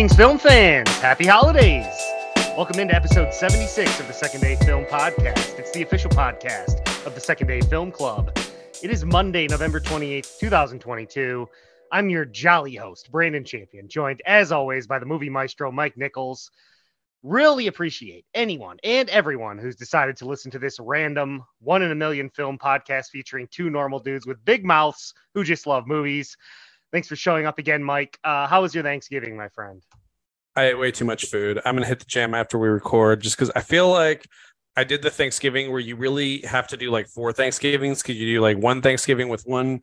Greetings, film fans. Happy holidays. Welcome into episode 76 of the Second Day Film Podcast. It's the official podcast of the Second Day Film Club. It is Monday, November 28th, 2022. I'm your jolly host, Brandon Champion, joined as always by the movie maestro, Mike Nichols. Really appreciate anyone and everyone who's decided to listen to this random one in a million film podcast featuring two normal dudes with big mouths who just love movies. Thanks for showing up again, Mike. Uh, how was your Thanksgiving, my friend? I ate way too much food. I'm gonna hit the gym after we record, just because I feel like I did the Thanksgiving where you really have to do like four Thanksgivings because you do like one Thanksgiving with one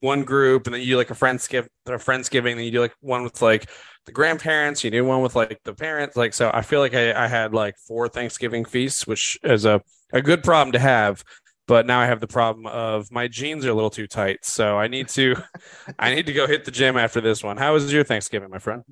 one group, and then you do like a friends give a friendsgiving, then you do like one with like the grandparents, you do one with like the parents, like so. I feel like I, I had like four Thanksgiving feasts, which is a a good problem to have but now I have the problem of my jeans are a little too tight. So I need to I need to go hit the gym after this one. How was your Thanksgiving, my friend?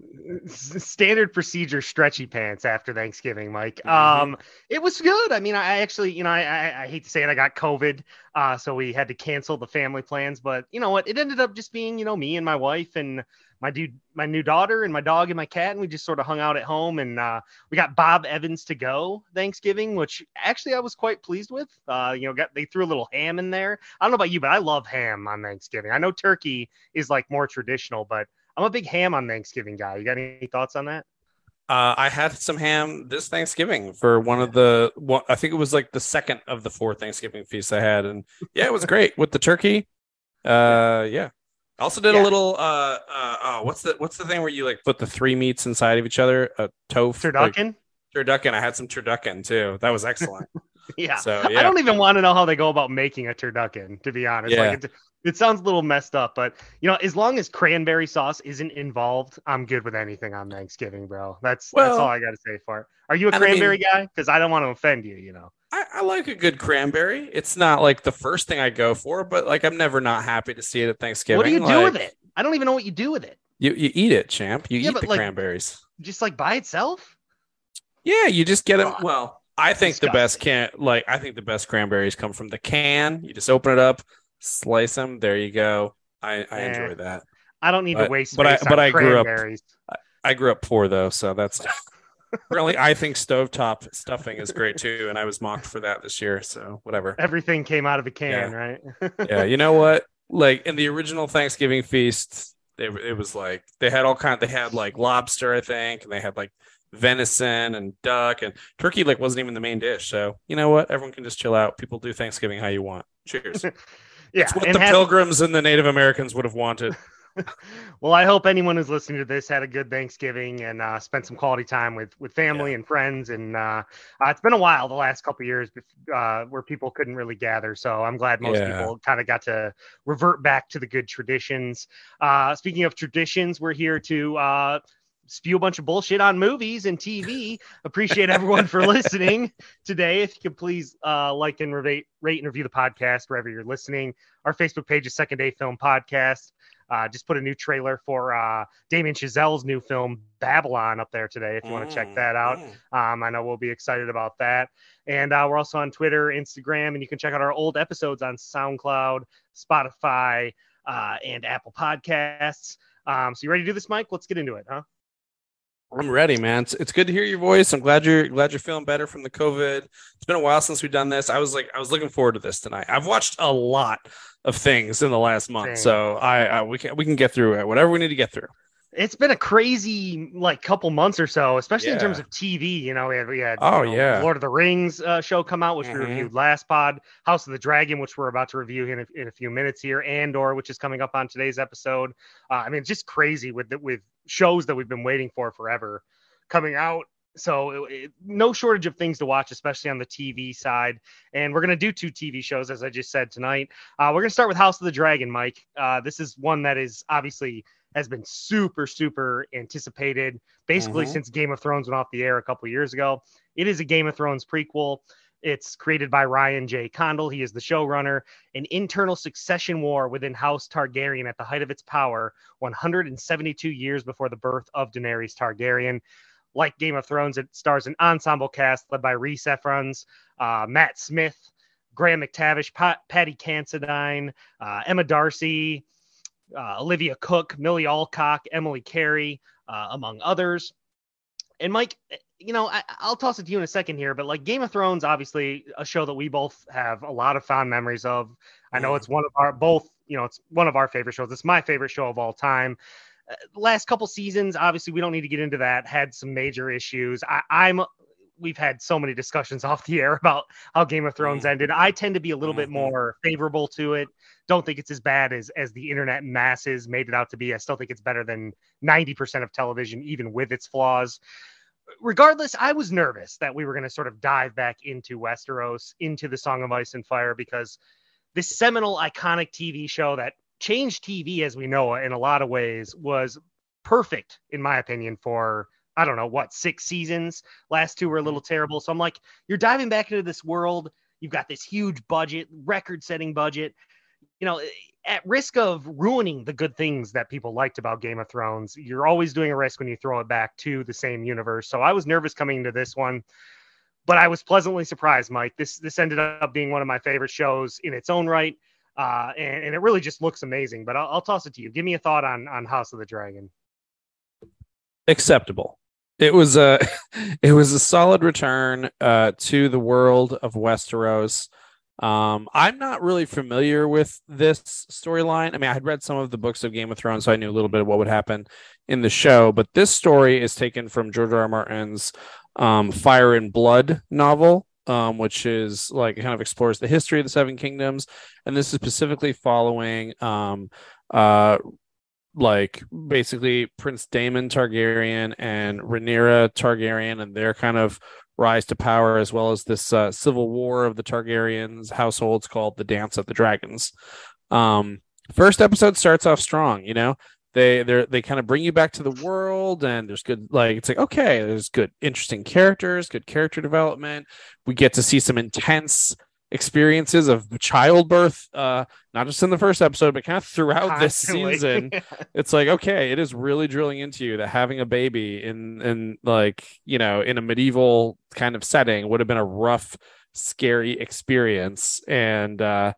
Standard procedure stretchy pants after Thanksgiving, Mike. Mm-hmm. Um it was good. I mean, I actually, you know, I, I, I hate to say it, I got COVID. Uh so we had to cancel the family plans, but you know what? It ended up just being, you know, me and my wife and my dude, my new daughter, and my dog and my cat, and we just sort of hung out at home. And uh, we got Bob Evans to go Thanksgiving, which actually I was quite pleased with. Uh, you know, got they threw a little ham in there. I don't know about you, but I love ham on Thanksgiving. I know turkey is like more traditional, but I'm a big ham on Thanksgiving guy. You got any thoughts on that? Uh, I had some ham this Thanksgiving for one of the. I think it was like the second of the four Thanksgiving feasts I had, and yeah, it was great with the turkey. Uh, yeah, also did yeah. a little uh uh oh, what's the what's the thing where you like put the three meats inside of each other? A tofu turducken. Like, turducken. I had some turducken too. That was excellent. yeah. So yeah. I don't even want to know how they go about making a turducken, to be honest. Yeah. Like it, it sounds a little messed up, but you know, as long as cranberry sauce isn't involved, I'm good with anything on Thanksgiving, bro. That's well, that's all I gotta say for it. Are you a cranberry I mean, guy? Because I don't want to offend you, you know. I, I, like a good cranberry. It's not like the first thing I go for, but like I'm never not happy to see it at Thanksgiving. What do you like, do with it? I don't even know what you do with it. You you eat it, champ. You yeah, eat the like, cranberries. Just like by itself? Yeah, you just get them. Well, I think Disgusting. the best can like I think the best cranberries come from the can. You just open it up, slice them. There you go. I, I eh. enjoy that. I don't need but, to waste. But I but I grew up. I, I grew up poor though, so that's really, I think stovetop stuffing is great too, and I was mocked for that this year. So whatever. Everything came out of a can, yeah. right? yeah, you know what? Like in the original Thanksgiving feast, it, it was like they had all kind. Of, they had like lobster, I think, and they had like venison and duck and turkey. Like wasn't even the main dish. So you know what? Everyone can just chill out. People do Thanksgiving how you want. Cheers. yeah, it's what the have- Pilgrims and the Native Americans would have wanted. Well, I hope anyone who's listening to this had a good Thanksgiving and uh, spent some quality time with with family yeah. and friends. And uh, uh, it's been a while the last couple years uh, where people couldn't really gather. So I'm glad most yeah. people kind of got to revert back to the good traditions. Uh, speaking of traditions, we're here to uh, spew a bunch of bullshit on movies and TV. Appreciate everyone for listening today. If you could please uh, like and rate, rate and review the podcast wherever you're listening. Our Facebook page is Second Day Film Podcast. Uh, just put a new trailer for uh, Damien Chazelle's new film Babylon up there today. If you want to check that out, mm. um, I know we'll be excited about that. And uh, we're also on Twitter, Instagram, and you can check out our old episodes on SoundCloud, Spotify, uh, and Apple Podcasts. Um, so you ready to do this, Mike? Let's get into it, huh? I'm ready, man. It's, it's good to hear your voice. I'm glad you're glad you're feeling better from the COVID. It's been a while since we've done this. I was like, I was looking forward to this tonight. I've watched a lot of things in the last month, so I, I we can we can get through it. Whatever we need to get through. It's been a crazy like couple months or so, especially yeah. in terms of TV. You know, we had we had oh you know, yeah, Lord of the Rings uh, show come out, which mm-hmm. we reviewed last pod. House of the Dragon, which we're about to review in a, in a few minutes here. Andor, which is coming up on today's episode. Uh, I mean, just crazy with the, with shows that we've been waiting for forever coming out. So it, it, no shortage of things to watch, especially on the TV side. And we're gonna do two TV shows, as I just said tonight. Uh, we're gonna start with House of the Dragon, Mike. Uh, this is one that is obviously has been super, super anticipated, basically mm-hmm. since Game of Thrones went off the air a couple years ago. It is a Game of Thrones prequel. It's created by Ryan J. Condal. He is the showrunner. An internal succession war within House Targaryen at the height of its power, 172 years before the birth of Daenerys Targaryen like Game of Thrones, it stars an ensemble cast led by Rhys Ifans, uh, Matt Smith, Graham McTavish, Pat- Paddy Considine, uh, Emma D'Arcy, uh, Olivia Cooke, Millie Alcock, Emily Carey, uh, among others. And Mike, you know, I, will toss it to you in a second here, but like Game of Thrones, obviously a show that we both have a lot of fond memories of. I know it's one of our both, you know, it's one of our favorite shows. It's my favorite show of all time. Uh, last couple seasons, obviously, we don't need to get into that. Had some major issues. I, I'm we've had so many discussions off the air about how Game of Thrones mm-hmm. ended. I tend to be a little bit mm-hmm. more favorable to it. Don't think it's as bad as as the internet masses made it out to be. I still think it's better than 90% of television, even with its flaws. Regardless, I was nervous that we were going to sort of dive back into Westeros, into the Song of Ice and Fire, because this seminal, iconic TV show that changed TV as we know it in a lot of ways was perfect, in my opinion, for I don't know what six seasons. Last two were a mm-hmm. little terrible. So I'm like, you're diving back into this world. You've got this huge budget, record-setting budget. You know, at risk of ruining the good things that people liked about Game of Thrones, you're always doing a risk when you throw it back to the same universe. So I was nervous coming into this one, but I was pleasantly surprised, Mike. This this ended up being one of my favorite shows in its own right, uh, and, and, it really just looks amazing. But I'll, I'll toss it to you. Give me a thought on on House of the Dragon. Acceptable it was a it was a solid return uh, to the world of Westeros. Um, I'm not really familiar with this storyline. I mean, I had read some of the books of Game of Thrones, so I knew a little bit of what would happen in the show. But this story is taken from George R. R. Martin's um, Fire and Blood novel, um, which is like kind of explores the history of the Seven Kingdoms, and this is specifically following um, uh, like basically Prince Daemon Targaryen and Rhaenyra Targaryen and their kind of rise to power, as well as this uh, civil war of the Targaryens households called the Dance of the Dragons. Um, first episode starts off strong, you know. They they they kind of bring you back to the world, and there's good like it's like okay, there's good interesting characters, good character development. We get to see some intense experiences of childbirth uh not just in the first episode but kind of throughout Constantly. this season. It's like okay it is really drilling into you that having a baby in in like you know in a medieval kind of setting would have been a rough scary experience. And uh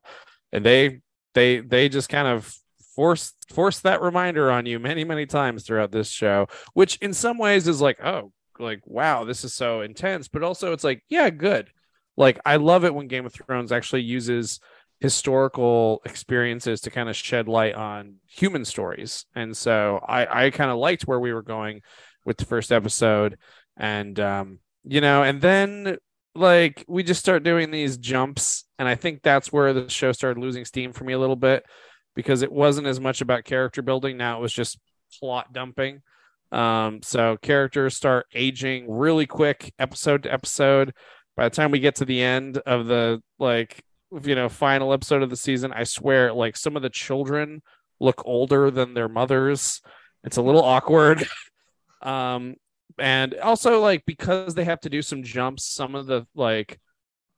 and they they they just kind of force force that reminder on you many many times throughout this show which in some ways is like oh like wow this is so intense. But also it's like yeah good like I love it when Game of Thrones actually uses historical experiences to kind of shed light on human stories. And so I, I kind of liked where we were going with the first episode. And um, you know, and then like we just start doing these jumps, and I think that's where the show started losing steam for me a little bit because it wasn't as much about character building. Now it was just plot dumping. Um, so characters start aging really quick, episode to episode by the time we get to the end of the like you know final episode of the season i swear like some of the children look older than their mothers. It's a little awkward. Um and also like because they have to do some jumps some of the like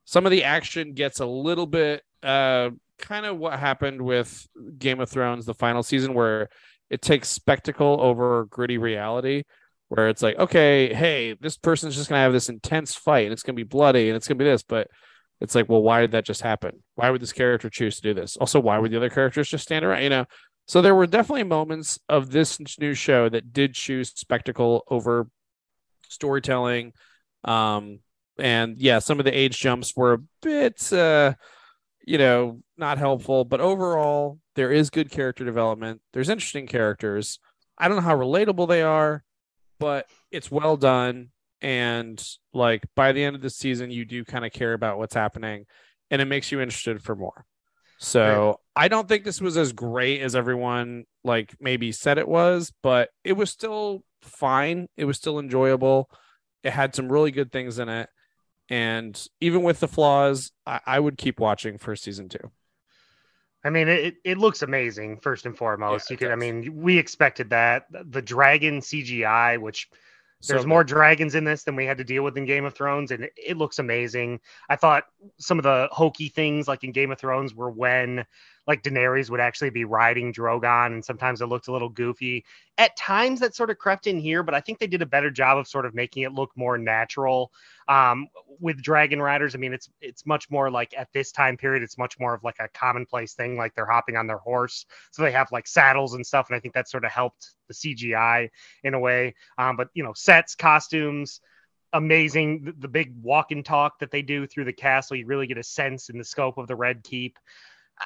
some of the action gets a little bit uh kind of what happened with game of thrones the final season where it takes spectacle over gritty reality where it's like, okay, hey, this person's just gonna have this intense fight and it's gonna be bloody and it's gonna be this, but it's like, well, why did that just happen? Why would this character choose to do this? Also, why would the other characters just stand around? You know, so there were definitely moments of this new show that did choose spectacle over storytelling. Um, and yeah, some of the age jumps were a bit, uh, you know, not helpful, but overall, there is good character development. There's interesting characters. I don't know how relatable they are but it's well done. And like by the end of the season you do kind of care about what's happening and it makes you interested for more. So right. i don't think this was as great as everyone like maybe said it was but it was still fine. It was still enjoyable. It had some really good things in it. And even with the flaws i, I would keep watching for season two I mean, it, it looks amazing first and foremost. Yeah, you could, does. I mean, we expected that. The dragon CGI, which there's so more dragons in this than we had to deal with in Game of Thrones, and it, it, looks amazing. I thought some of the hokey things, like in Game of Thrones, were when like Daenerys would actually be riding Drogon, and sometimes it looked a little goofy. At times, that sort of crept in here, but I think they did a better job of sort of making it look more natural. Um, with Dragon Riders, I mean, it's it's much more like at this time period, it's much more of like a commonplace thing, like they're hopping on their horse, so they have like saddles and stuff, and I think that sort of helped the CGI in a way. Um, but you know, sets, costumes amazing. The, big walk and talk that they do through the castle, you really get a sense in the scope of the Red Keep.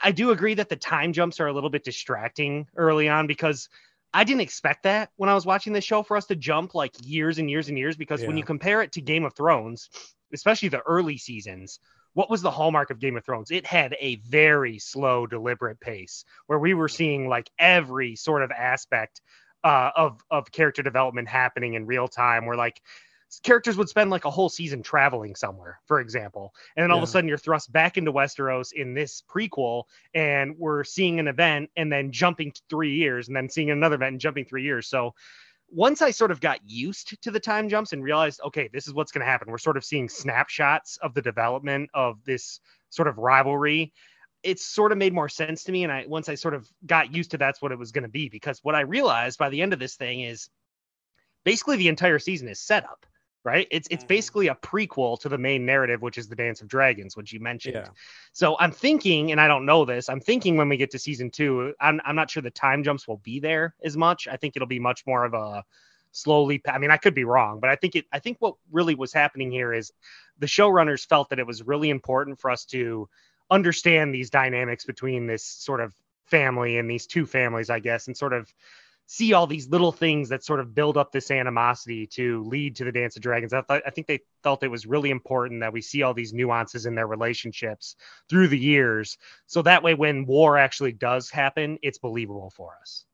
I do agree that the time jumps are a little bit distracting early on because I didn't expect that when I was watching the show for us to jump like years and years and years. Because yeah. when you compare it to Game of Thrones, especially the early seasons, what was the hallmark of Game of Thrones? It had a very slow, deliberate pace where we were seeing like every sort of aspect uh, of of character development happening in real time. Where like characters would spend like a whole season traveling somewhere, for example. And then all yeah. of a sudden you're thrust back into Westeros in this prequel and we're seeing an event and then jumping three years and then seeing another event and jumping three years. So once I sort of got used to the time jumps and realized, okay, this is what's going to happen, we're sort of seeing snapshots of the development of this sort of rivalry. It sort of made more sense to me. And I, once I sort of got used to that's what it was going to be, because what I realized by the end of this thing is basically the entire season is set up right? It's it's mm-hmm. basically a prequel to the main narrative, which is the Dance of Dragons, which you mentioned. Yeah. So I'm thinking, and I don't know this, I'm thinking when we get to season two, I'm I'm not sure the time jumps will be there as much. I think it'll be much more of a slowly i mean i could be wrong but i think it i think what really was happening here is the showrunners felt that it was really important for us to understand these dynamics between this sort of family and these two families i guess and sort of see all these little things that sort of build up this animosity to lead to the Dance of Dragons. I, thought, I think they felt it was really important that we see all these nuances in their relationships through the years. So that way, when war actually does happen, it's believable for us.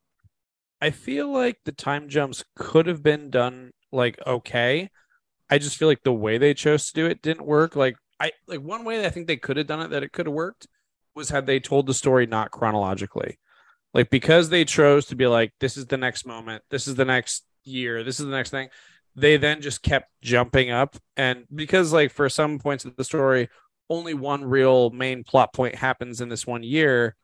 I feel like the time jumps could have been done like okay. I just feel like the way they chose to do it didn't work. Like I like one way I think they could have done it that it could have worked was had they told the story not chronologically like because they chose to be like this is the next moment this is the next year this is the next thing they then just kept jumping up. And because like for some points of the story only one real main plot point happens in this one year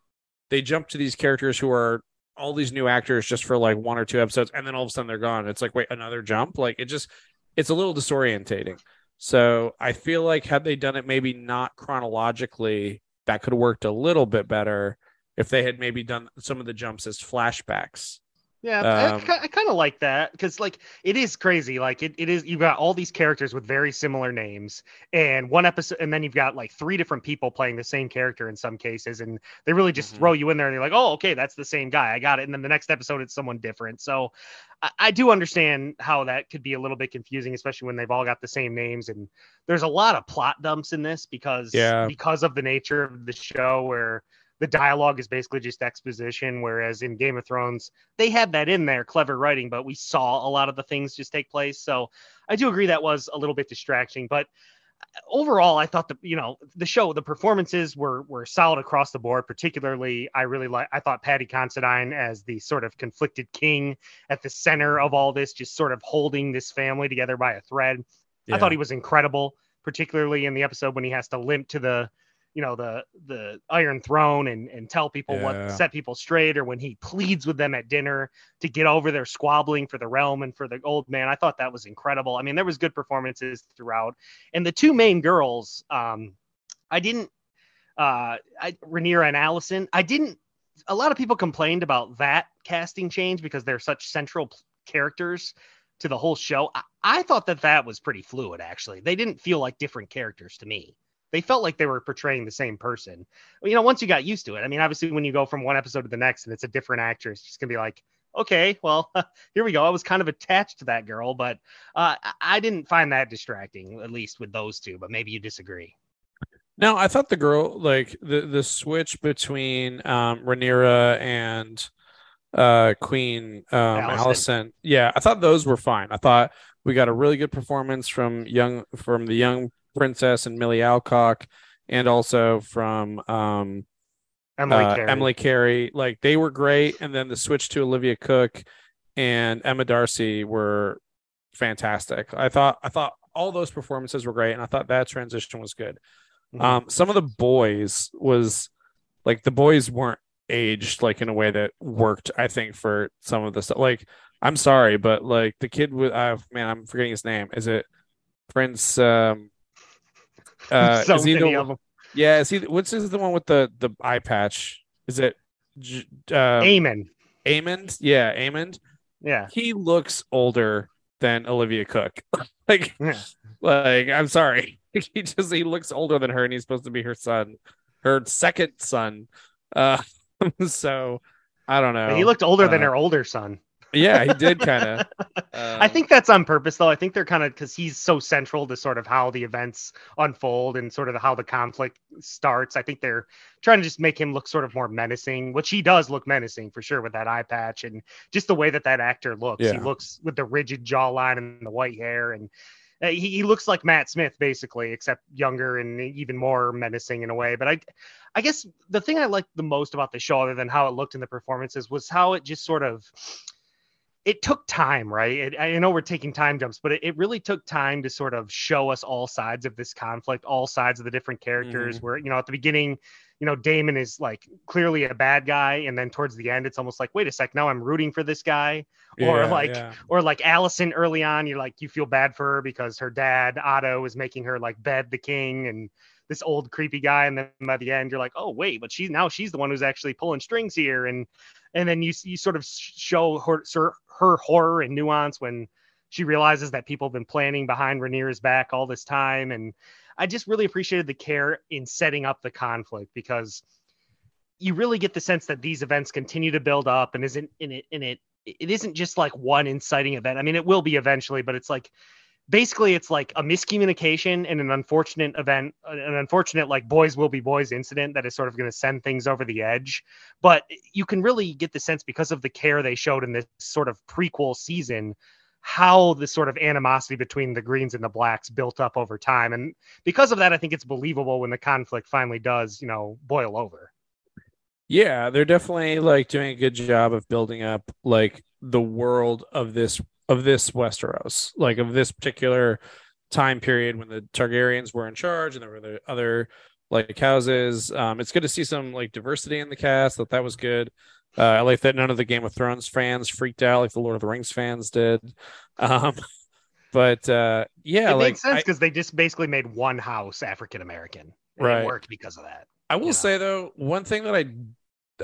they jump to these characters who are all these new actors just for like one or two episodes and then all of a sudden they're gone. It's like wait another jump? Like it just it's a little disorientating. So i feel like had they done it maybe not chronologically that could have worked a little bit better if they had maybe done some of the jumps as flashbacks. Yeah, um, I, I kind of like that because like it is crazy. Like it, it is you've got all these characters with very similar names, and one episode, and then you've got like three different people playing the same character in some cases, and they really just mm-hmm. throw you in there and you're like, oh, okay, that's the same guy, I got it. And then the next episode it's someone different. So I, I do understand how that could be a little bit confusing, especially when they've all got the same names. And there's a lot of plot dumps in this because yeah. because of the nature of the show where the dialogue is basically just exposition whereas in game of thrones they had that in there clever writing but we saw a lot of the things just take place. So i do agree that was a little bit distracting but overall i thought the you know the show the performances were were solid across the board. Particularly i really like i thought paddy considine as the sort of conflicted king at the center of all this just sort of holding this family together by a thread. Yeah. i thought he was incredible particularly in the episode when he has to limp to the you know the the iron throne and and tell people yeah. what set people straight or when he pleads with them at dinner to get over their squabbling for the realm and for the old man. I thought that was incredible. I mean there was good performances throughout. And the two main girls um i didn't uh I, Rhaenyra and Alicent i didn't a lot of people complained about that casting change because they're such central characters to the whole show. I, I thought that that was pretty fluid actually. They didn't feel like different characters to me they felt like they were portraying the same person. You know, once you got used to it, I mean, obviously, when you go from one episode to the next and it's a different actress, it's just gonna be like, okay, well, here we go. I was kind of attached to that girl, but uh, I didn't find that distracting, at least with those two. But maybe you disagree. No, I thought the girl, like the the switch between um, Rhaenyra and uh, Queen um, Alicent. Alicent, yeah, I thought those were fine. I thought we got a really good performance from young from the young Princess and Millie Alcock, and also from um, Emily, uh, Carey. Emily Carey. Like they were great, and then the switch to Olivia Cooke and Emma D'Arcy were fantastic. I thought I thought all those performances were great, and I thought that transition was good. Mm-hmm. Um, some of the boys was like the boys weren't aged like in a way that worked. I think for some of the stuff. Like I'm sorry, but like the kid with uh, man, I'm forgetting his name. Is it Prince? Um, uh, so many the, of them. yeah, is he? What's is the one with the the eye patch? Is it? J- Um, Amen. Aemond? Yeah, Aemond. Yeah. He looks older than Olivia Cooke. like, Yeah. like I'm sorry, he just he looks older than her, and he's supposed to be her son, her second son. Uh, so I don't know. he looked older than uh, her older son. Yeah, he did kind of. I think that's on purpose, though. I think they're kind of because he's so central to sort of how the events unfold and sort of how the conflict starts. I think they're trying to just make him look sort of more menacing, which he does look menacing for sure with that eye patch and just the way that that actor looks. He looks with the rigid jawline and the white hair, and uh, he, he looks like Matt Smith basically, except younger and even more menacing in a way. But I, I guess the thing I liked the most about the show, other than how it looked in the performances, was how it just sort of it took time, right? It, I know we're taking time jumps, but it, it really took time to sort of show us all sides of this conflict, all sides of the different characters. Mm-hmm. Where you know at the beginning, you know Daemon is like clearly a bad guy, and then towards the end, it's almost like, wait a sec, now I'm rooting for this guy, or like yeah. or like Allison early on, you're like you feel bad for her because her dad Otto is making her like bed the king and this old creepy guy, and then by the end you're like, oh wait, but she's now she's the one who's actually pulling strings here, and and then you you sort of show her her, horror and nuance when she realizes that people have been planning behind Rhaenyra's back all this time, and I just really appreciated the care in setting up the conflict because you really get the sense that these events continue to build up and isn't in it in it it isn't just like one inciting event. I mean, it will be eventually, but it's like basically it's like a miscommunication and an unfortunate event, uh, an unfortunate like boys will be boys incident that is sort of going to send things over the edge. But you can really get the sense because of the care they showed in this sort of prequel season how the sort of animosity between the greens and the blacks built up over time and because of that i think it's believable when the conflict finally does you know boil over Yeah, they're definitely like doing a good job of building up like the world of this of this Westeros, like of this particular time period when the Targaryens were in charge and there were the other like houses. Um, it's good to see some like diversity in the cast. That that was good. Uh, I like that none of the Game of Thrones fans freaked out like the Lord of the Rings fans did. Um, but uh, yeah, it like makes sense because they just basically made one house african american Right. worked because of that I will you know. say though, one thing that I,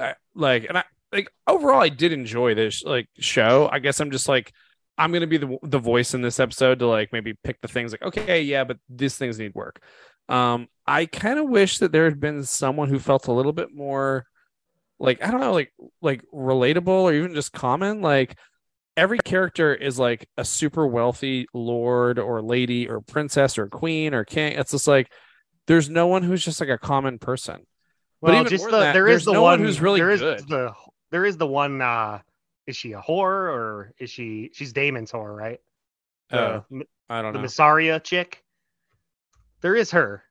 I like, and I like overall, I did enjoy this like show. I guess I'm just like, I'm gonna be the the voice in this episode to like maybe pick the things like, okay, yeah, but these things need work. Um, I kind of wish that there had been someone who felt a little bit more, like I don't know, like like relatable or even just common. Like every character is like a super wealthy lord or lady or princess or queen or king. It's just like there's no one who's just like a common person. But well even just the that, there's the no one one who's really there is good. the there is the one uh is she a whore or is she she's Daemon's whore right the, Oh, I don't the know. The Mysaria chick there is her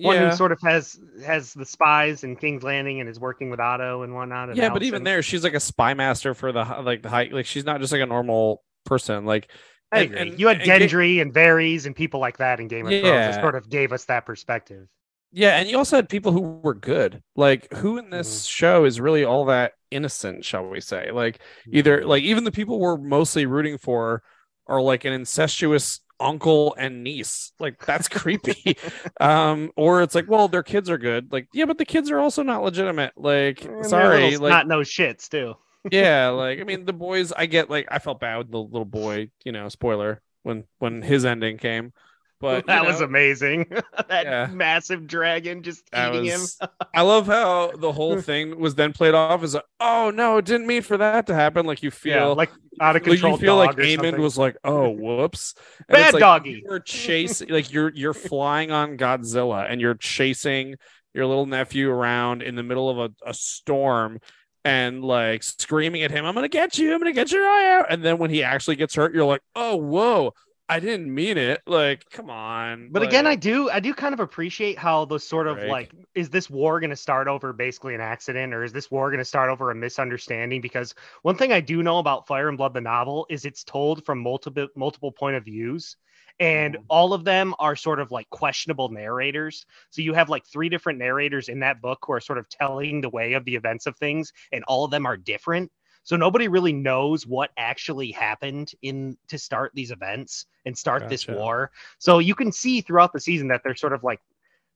one Yeah, who sort of has has the spies in king's landing and is working with otto and whatnot and yeah, but even there, she's like a spy master for the like the high. Like she's not just like a normal person. Like I agree. and- you had and Gendry and Varys and people like that in Game of Thrones. It sort of gave us that perspective. Yeah, and you also had people who were good. Like who in this Mm-hmm. show is really all that innocent, shall we say? Like either like even the people we're mostly rooting for are like an incestuous uncle and niece. Like that's creepy. um, or it's like, well, their kids are good. Like, yeah, but the kids are also not legitimate. Like, And sorry, like not no shits too. yeah, like I mean the boys I get like I felt bad with the little boy, you know, spoiler when when his ending came. But you that was amazing. that Yeah. massive dragon just that eating was- him. I love how the whole thing was then played off as a, oh no, it didn't mean for that to happen. Like you feel Yeah, like out of like, control. you feel like dog or Eamon something. was like, oh whoops. And Bad like doggy. You're chasing like you're you're flying on Godzilla and you're chasing your little nephew around in the middle of a, a storm and like screaming at him, I'm gonna get you, I'm gonna get your eye out. And then when he actually gets hurt, you're like, oh whoa, I didn't mean it. Like, come on. But again, I do I do kind of appreciate how the sort of Drake. like is this war going to start over basically an accident or is this war going to start over a misunderstanding because one thing I do know about Fire and Blood the novel is it's told from multiple multiple point of views and Mhm. all of them are sort of like questionable narrators. So you have like three different narrators in that book who are sort of telling the way of the events of things, and all of them are different. So nobody really knows what actually happened in to start these events and start this war. So you can see throughout the season that there's sort of like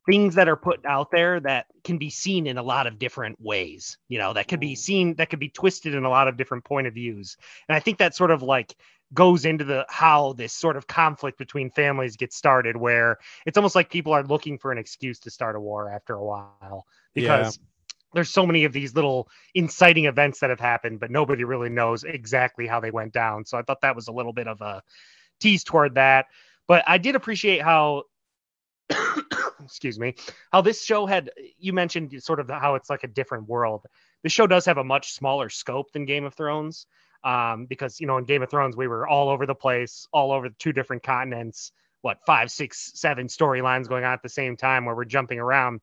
things that are put out there that can be seen in a lot of different ways you know that could be Mm. seen that could be twisted in a lot of different point of views and i think that sort of like goes into the how this sort of conflict between families gets started where it's almost like people are looking for an excuse to start a war after a while because there's so many of these little inciting events that have happened but nobody really knows exactly how they went down. So i thought that was a little bit of a tease toward that. But i did appreciate how excuse me how this show had you mentioned sort of how it's like a different world. This show does have a much smaller scope than game of thrones um, because you know in game of thrones we were all over the place all over two different continents what five six seven storylines going on at the same time where we're jumping around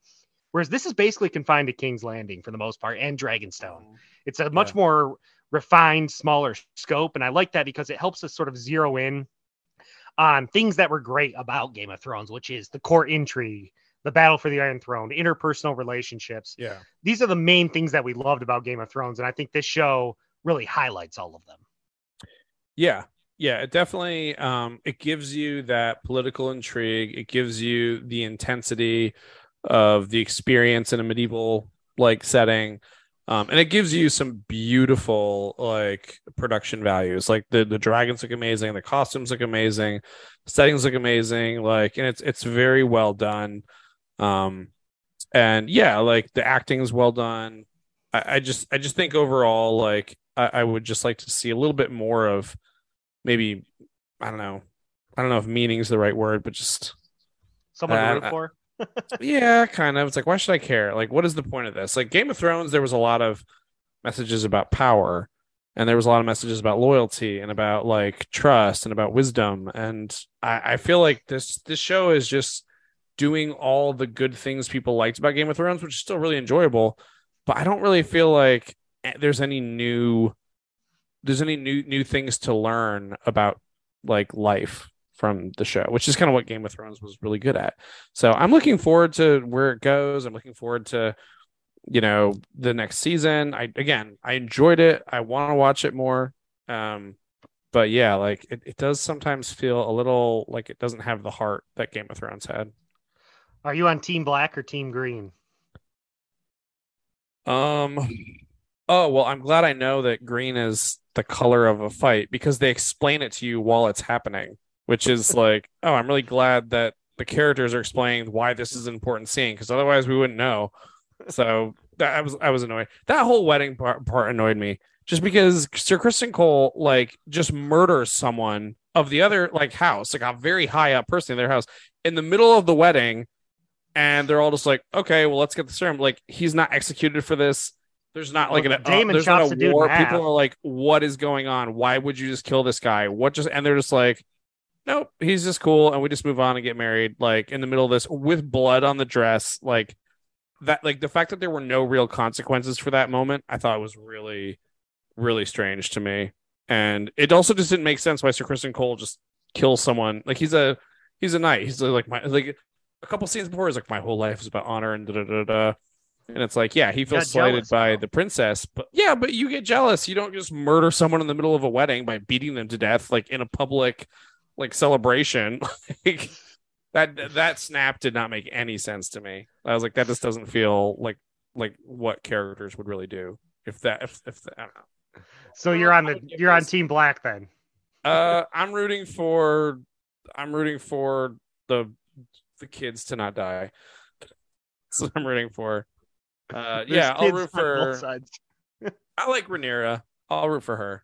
whereas this is basically confined to king's landing for the most part and dragonstone it's a much Yeah. more refined smaller scope and i like that because it helps us sort of zero in on things that were great about game of thrones which is the core intrigue the battle for the iron throne interpersonal relationships Yeah. these are the main things that we loved about game of thrones and i think this show really highlights all of them Yeah. Yeah, it definitely um it gives you that political intrigue. It gives you the intensity of the experience in a medieval like setting. Um and it gives you some beautiful like production values. Like the the dragons look amazing, the costumes look amazing, settings look amazing, like and it's it's very well done. Um and yeah, like the acting is well done. I, I just I just think overall like I, I would just like to see a little bit more of maybe I don't know. I don't know if meaning is the right word, but just someone Uh, to root for yeah, kind of. It's like why should I care? Like what is the point of this? Like Game of Thrones there was a lot of messages about power and there was a lot of messages about loyalty and about like trust and about wisdom and I, I feel like this this show is just doing all the good things people liked about Game of Thrones, which is still really enjoyable, but I don't really feel like there's any new there's any new new things to learn about like life from the show, which is kind of what Game of Thrones was really good at. So I'm looking forward to where it goes. I'm looking forward to you know the next season. I again, I enjoyed it. I want to watch it more. Um but yeah, like it, it does sometimes feel a little like it doesn't have the heart that Game of Thrones had. are you on team black or team green Um oh well I'm glad I know that green is the color of a fight because they explain it to you while it's happening, which is like, oh, I'm really glad that the characters are explaining why this is an important scene because otherwise we wouldn't know. So that I was I was annoyed. That whole wedding part, part annoyed me just because Sir Criston Cole like just murders someone of the other like house, like a very high up person in their house in the middle of the wedding, and they're all just like, okay, well let's get the serum. Like he's not executed for this. There's not like Well, an uh, there's not a war. half. People are like, what is going on? Why would you just kill this guy? What just and they're just like, nope, he's just cool, and we just move on and get married. Like in the middle of this with blood on the dress, like that. Like the fact that there were no real consequences for that moment, I thought was really, really strange to me. And it also just didn't make sense why Sir Criston Cole just kills someone. Like he's a he's a knight. He's like my like a couple scenes before. He's like my whole life is about honor and da da da da. And it's like, yeah, he feels slighted jealous, by bro. the princess, but yeah, but you get jealous. You don't just murder someone in the middle of a wedding by beating them to death, like in a public, like celebration. like that that snap did not make any sense to me. I was like, that just doesn't feel like like what characters would really do. If that, if if I don't know. so you're on the you're on team black then Uh, I'm rooting for, I'm rooting for the the kids to not die. That's what I'm rooting for. Uh, yeah, I'll root for. I like Rhaenyra. I'll root for her.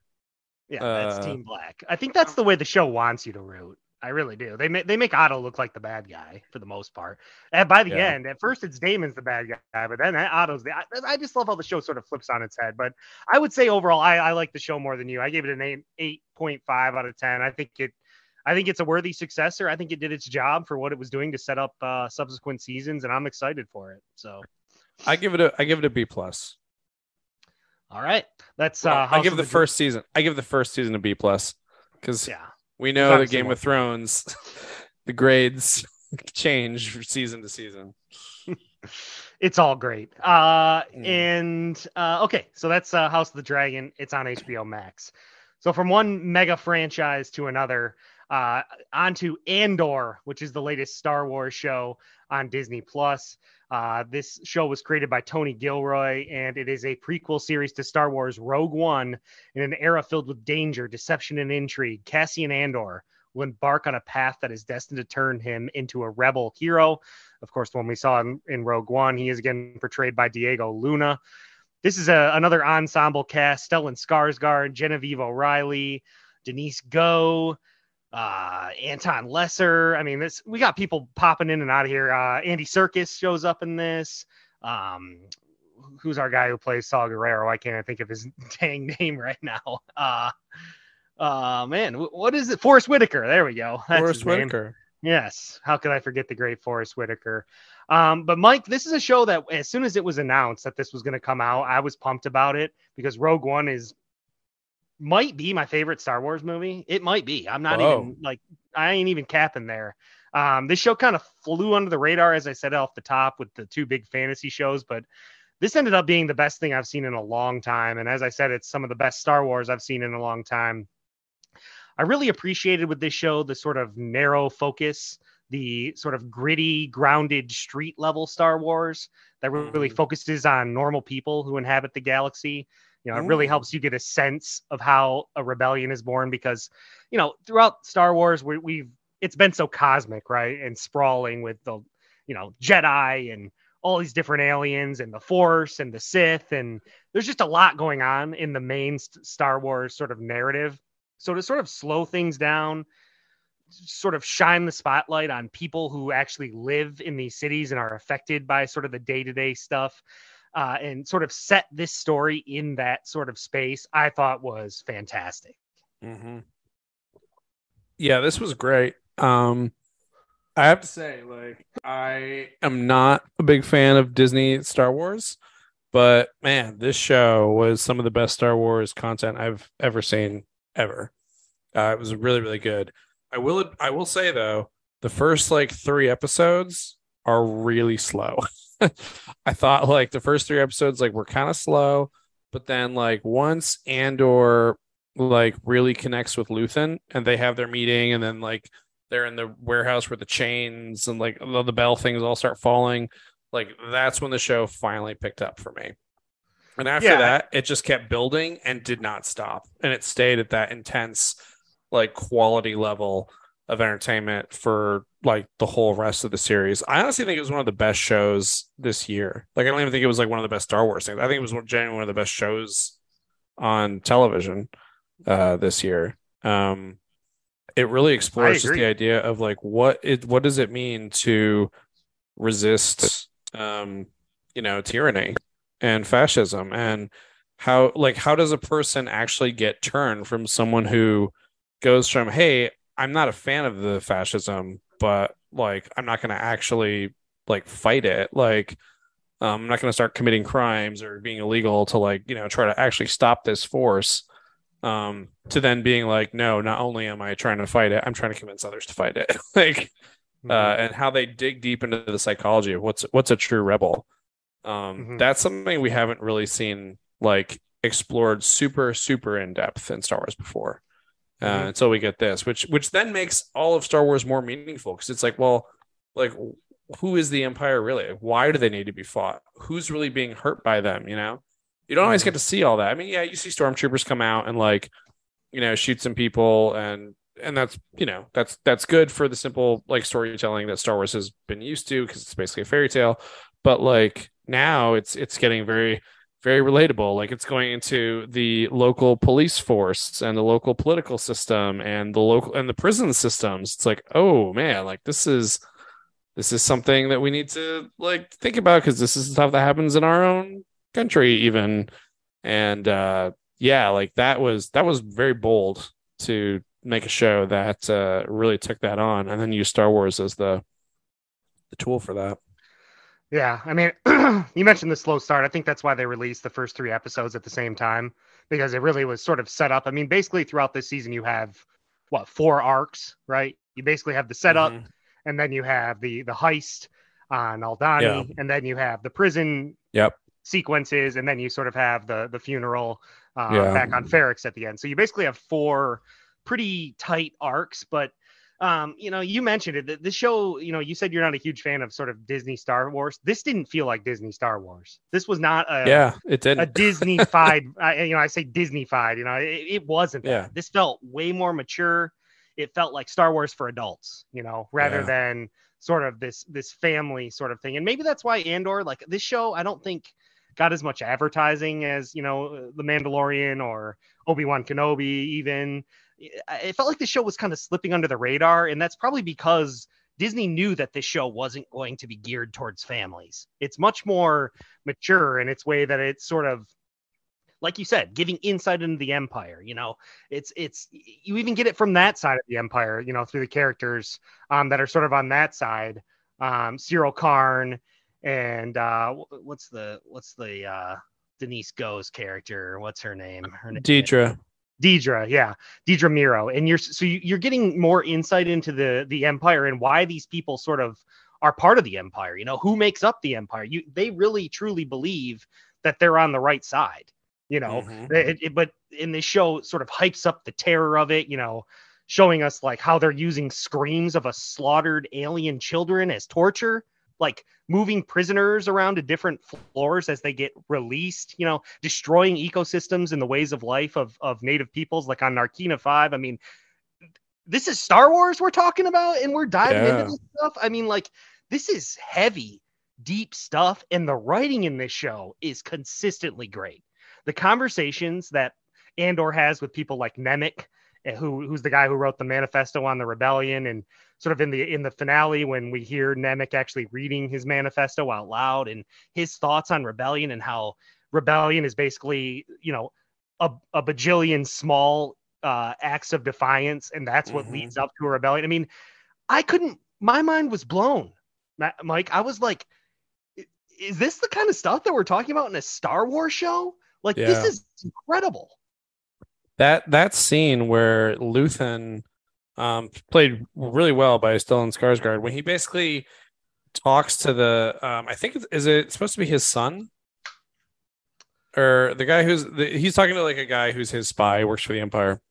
Yeah, that's Uh, Team Black. I think that's the way the show wants you to root. I really do. They make they make Otto look like the bad guy for the most part. And by the Yeah. end, at first it's Daemon's the bad guy, but then Otto's the. I, I just love how the show sort of flips on its head. But I would say overall, I, I like the show more than you. I gave it an eight eight point five out of ten. I think it. I think it's a worthy successor. I think it did its job for what it was doing to set up uh, subsequent seasons, and I'm excited for it. So, I give it a I give it a B plus. All right, let's. Well, Uh, I give the Dra- first season. I give the first season a B plus because Yeah, We know the Game of Thrones, the grades change season to season. it's all great. Uh, mm. and uh, okay, so that's uh, House of the Dragon. It's on HBO Max. So from one mega franchise to another, uh, onto Andor, which is the latest Star Wars show on Disney Plus. Uh, this show was created by Tony Gilroy, and it is a prequel series to Star Wars Rogue One in an era filled with danger, deception, and intrigue. Cassian Andor will embark on a path that is destined to turn him into a rebel hero. Of course, the one we saw in, in Rogue One, he is again portrayed by Diego Luna. This is a, another ensemble cast: Stellan Skarsgård, Genevieve O'Reilly, Denise Gough, uh, Anton Lesser. I mean, this we got people popping in and out of here. Uh, Andy Serkis shows up in this. Um, who's our guy who plays Saw Gerrera? I can't think of his dang name right now. Uh, uh man, what is it? Forest Whitaker. There we go. That's Forest Whitaker. Yes. How could I forget the great Forest Whitaker? Um, but Mike, this is a show that as soon as it was announced that this was going to come out, I was pumped about it because Rogue One is might be my favorite Star Wars movie. It might be. I'm not Whoa. even like I ain't even capping there. Um, this show kind of flew under the radar, as I said off the top, with the two big fantasy shows, but this ended up being the best thing I've seen in a long time. And as I said, it's some of the best Star Wars I've seen in a long time. I really appreciated with this show the sort of narrow focus the sort of gritty, grounded street level Star Wars that really mm. focuses on normal people who inhabit the galaxy. You know, it really mm. helps you get a sense of how a rebellion is born because, you know, throughout Star Wars, we, we've it's been so cosmic, right, and sprawling with the, you know, Jedi and all these different aliens and the Force and the Sith, and there's just a lot going on in the main Star Wars sort of narrative. So to sort of slow things down sort of shine the spotlight on people who actually live in these cities and are affected by sort of the day-to-day stuff uh, and sort of set this story in that sort of space i thought was fantastic mm-hmm. yeah this was great um i have to say like i am not a big fan of disney star wars but man this show was some of the best star wars content i've ever seen ever uh, it was really really good I will I will say though, the first like three episodes are really slow. I thought like the first three episodes like were kind of slow, but then like once Andor like really connects with Luthen and they have their meeting and then like they're in the warehouse where the chains and like the, the bell things all start falling, like that's when the show finally picked up for me. And after yeah. that, it just kept building and did not stop. And it stayed at that intense like quality level of entertainment for like the whole rest of the series. I honestly think it was one of the best shows this year. Like I don't even think it was like one of the best Star Wars things. I think it was genuinely one of the best shows on television uh this year. Um it really explores just the idea of like what it what does it mean to resist um you know tyranny and fascism and how like how does a person actually get turned from someone who goes from hey i'm not a fan of the fascism but like i'm not going to actually like fight it like um, i'm not going to start committing crimes or being illegal to like you know try to actually stop this force um, to then being like no not only am i trying to fight it i'm trying to convince others to fight it like mm-hmm. uh, and how they dig deep into the psychology of what's what's a true rebel um, mm-hmm. that's something we haven't really seen like explored super super in depth in star wars before uh, mm-hmm. until we get this, which which then makes all of Star Wars more meaningful because it's like, well, like who is the Empire really? Why do they need to be fought? Who's really being hurt by them? You know, you don't always mm-hmm. get to see all that. I mean, yeah, you see stormtroopers come out and like, you know, shoot some people and and that's you know that's that's good for the simple like storytelling that Star Wars has been used to because it's basically a fairy tale. But like now, it's it's getting very very relatable. Like it's going into the local police force and the local political system and the local and the prison systems. It's like, oh man, like this is this is something that we need to like think about because this is stuff that happens in our own country even. And uh yeah, like that was that was very bold to make a show that uh really took that on and then use Star Wars as the the tool for that. Yeah, I mean, you mentioned the slow start. I think that's why they released the first three episodes at the same time because it really was sort of set up. I mean, basically throughout this season, you have what four arcs, right? You basically have the setup, Mhm. and then you have the the heist on Aldhani, Yeah. and then you have the prison Yep. sequences, and then you sort of have the the funeral uh, Yeah. back on Ferrix at the end. So you basically have four pretty tight arcs, but um, you know, you mentioned it. that This show, you know, you said you're not a huge fan of sort of Disney Star Wars. This didn't feel like Disney Star Wars. This was not a Yeah, it didn't. Disney-fied. I, you know, I say Disney-fied. You know, it, it wasn't. That. Yeah. This felt way more mature. It felt like Star Wars for adults. You know, rather Yeah. than sort of this this family sort of thing. And maybe that's why Andor, like this show, I don't think got as much advertising as you know the Mandalorian or Obi Wan Kenobi. Even it felt like the show was kind of slipping under the radar, and that's probably because. Disney knew that this show wasn't going to be geared towards families. It's much more mature in its way that it's sort of like you said giving insight into the empire you know it's it's you even get it from that side of the empire you know through the characters um that are sort of on that side um Syril Karn and uh what's the what's the uh denise Goes character what's her name her name Dedra. Dedra, yeah, Dedra Meero, and you're so you- you're getting more insight into the the empire and why these people sort of are part of the empire. You know, who makes up the empire? You they really truly believe that they're on the right side. You know, Mhm. It- it- but in this show, sort of hypes up the terror of it. You know, showing us like how they're using screams of a slaughtered alien children as torture like moving prisoners around to different floors as they get released, you know, destroying ecosystems and the ways of life of, of native peoples, like on Narkina 5. I mean, this is Star Wars we're talking about, and we're diving Yeah. into this stuff. I mean, like, this is heavy, deep stuff, and the writing in this show is consistently great. The conversations that Andor has with people like Nemik, eh, who who's the guy who wrote the manifesto on the rebellion and sort of in the in the finale when we hear Nemik actually reading his manifesto out loud and his thoughts on rebellion and how rebellion is basically you know a, a bajillion small uh, acts of defiance and that's what Mhm. leads up to a rebellion. I mean, I couldn't. My mind was blown, Mike. I was like, is this the kind of stuff that we're talking about in a Star Wars show? Like this is incredible. That that scene where Luthen um played really well by Stellan Skarsgård when he basically talks to the um I think is it supposed to be his son? Or the guy who's the, he's talking to like a guy who's his spy works for the Empire.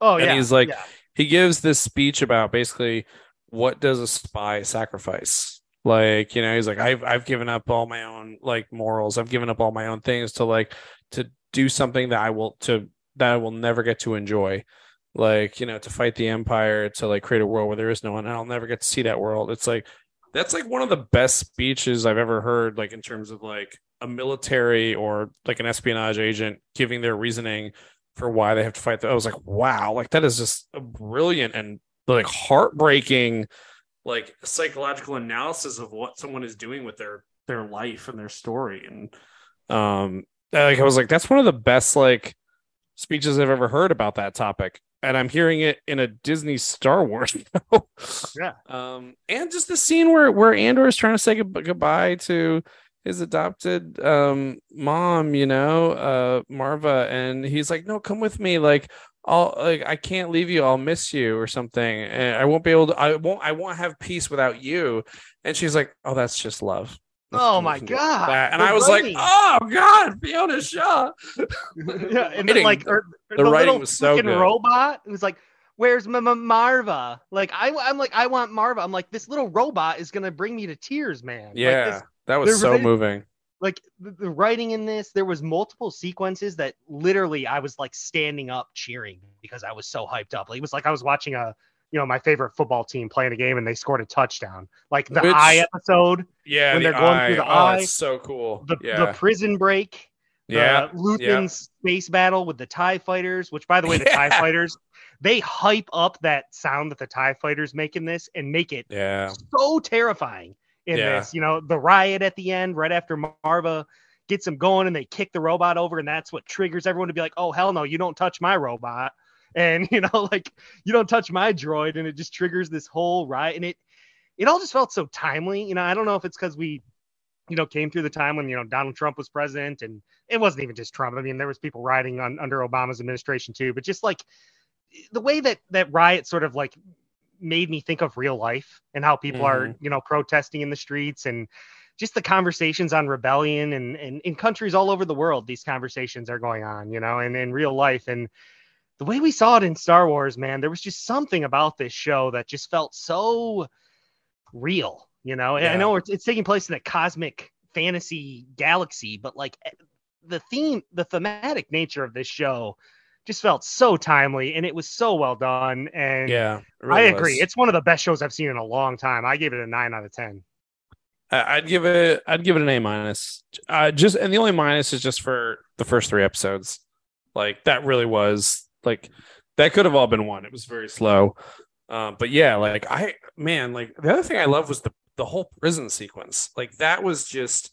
Oh And yeah, he's like- yeah. he gives this speech about basically what does a spy sacrifice? Like you know he's like i've i've given up all my own like morals. I've given up all my own things to like to do something that i will to that i will never get to enjoy like you know to fight the empire to like create a world where there is no one and i'll never get to see that world it's like that's like one of the best speeches i've ever heard like in terms of like a military or like an espionage agent giving their reasoning for why they have to fight. The, I was like, wow, like that is just a brilliant and like heartbreaking, like psychological analysis of what someone is doing with their their life and their story. And um, like I was like, that's one of the best like speeches I've ever heard about that topic. And I'm hearing it in a Disney Star Wars show. Yeah. Um, and just the scene where where Andor is trying to say goodbye to his adopted um mom, you know, uh Maarva, and he's like, No, come with me. Like, I'll like I can't leave you, I'll miss you or something. And I won't be able to I won't I won't have peace without you. And she's like, Oh, that's just love. Oh my God, that." And the I was writing. like, Oh God, Fiona Shaw. yeah, and then like or the the, writing was so good. robot who's like, "Where's my, my Maarva?" Like I, I'm like, I want Maarva. I'm like, this little robot is gonna bring me to tears, man. Like, Yeah, this- that was so writing- moving. like the, the writing in this, there was multiple sequences that literally I was like standing up cheering because I was so hyped up. Like, it was like I was watching a, you know, my favorite football team playing a game and they scored a touchdown. Like the Which- eye episode, Yeah, when the they're going through the oh, eye, so cool. the, yeah, the prison break, the yeah, Luthen's space battle with the TIE fighters, which by the way, the TIE fighters, they hype up that sound that the TIE fighters make in this and make it yeah, so terrifying in Yeah. this. You know, the riot at the end, right after Maarva gets them going and they kick the robot over, and that's what triggers everyone to be like, oh, hell no, you don't touch my robot. And, you know, like, you don't touch my droid. And it just triggers this whole riot. And it, it all just felt so timely. You know, I don't know if it's because we, you know, came through the time when, you know, Donald Trump was president and it wasn't even just Trump. I mean, there was people rioting on under Obama's administration too, but just like, the way that that riot sort of like made me think of real life and how people mm-hmm. are you know protesting in the streets and just the conversations on rebellion and, and in countries all over the world these conversations are going on you know and in real life and the way we saw it in star wars man there was just something about this show that just felt so real you know yeah. i know it's, it's taking place in a cosmic fantasy galaxy but like eh, the theme the thematic nature of this show just felt so timely and it was so well done and yeah really i agree was. it's one of the best shows i've seen in a long time i gave it a 9 out of 10 I'd give it. I'd give it an A minus. Uh, just and the only minus is just for the first three episodes. Like that really was like that could have all been one. It was very slow. Uh, but yeah, like I man, like the other thing I love was the the whole prison sequence. Like that was just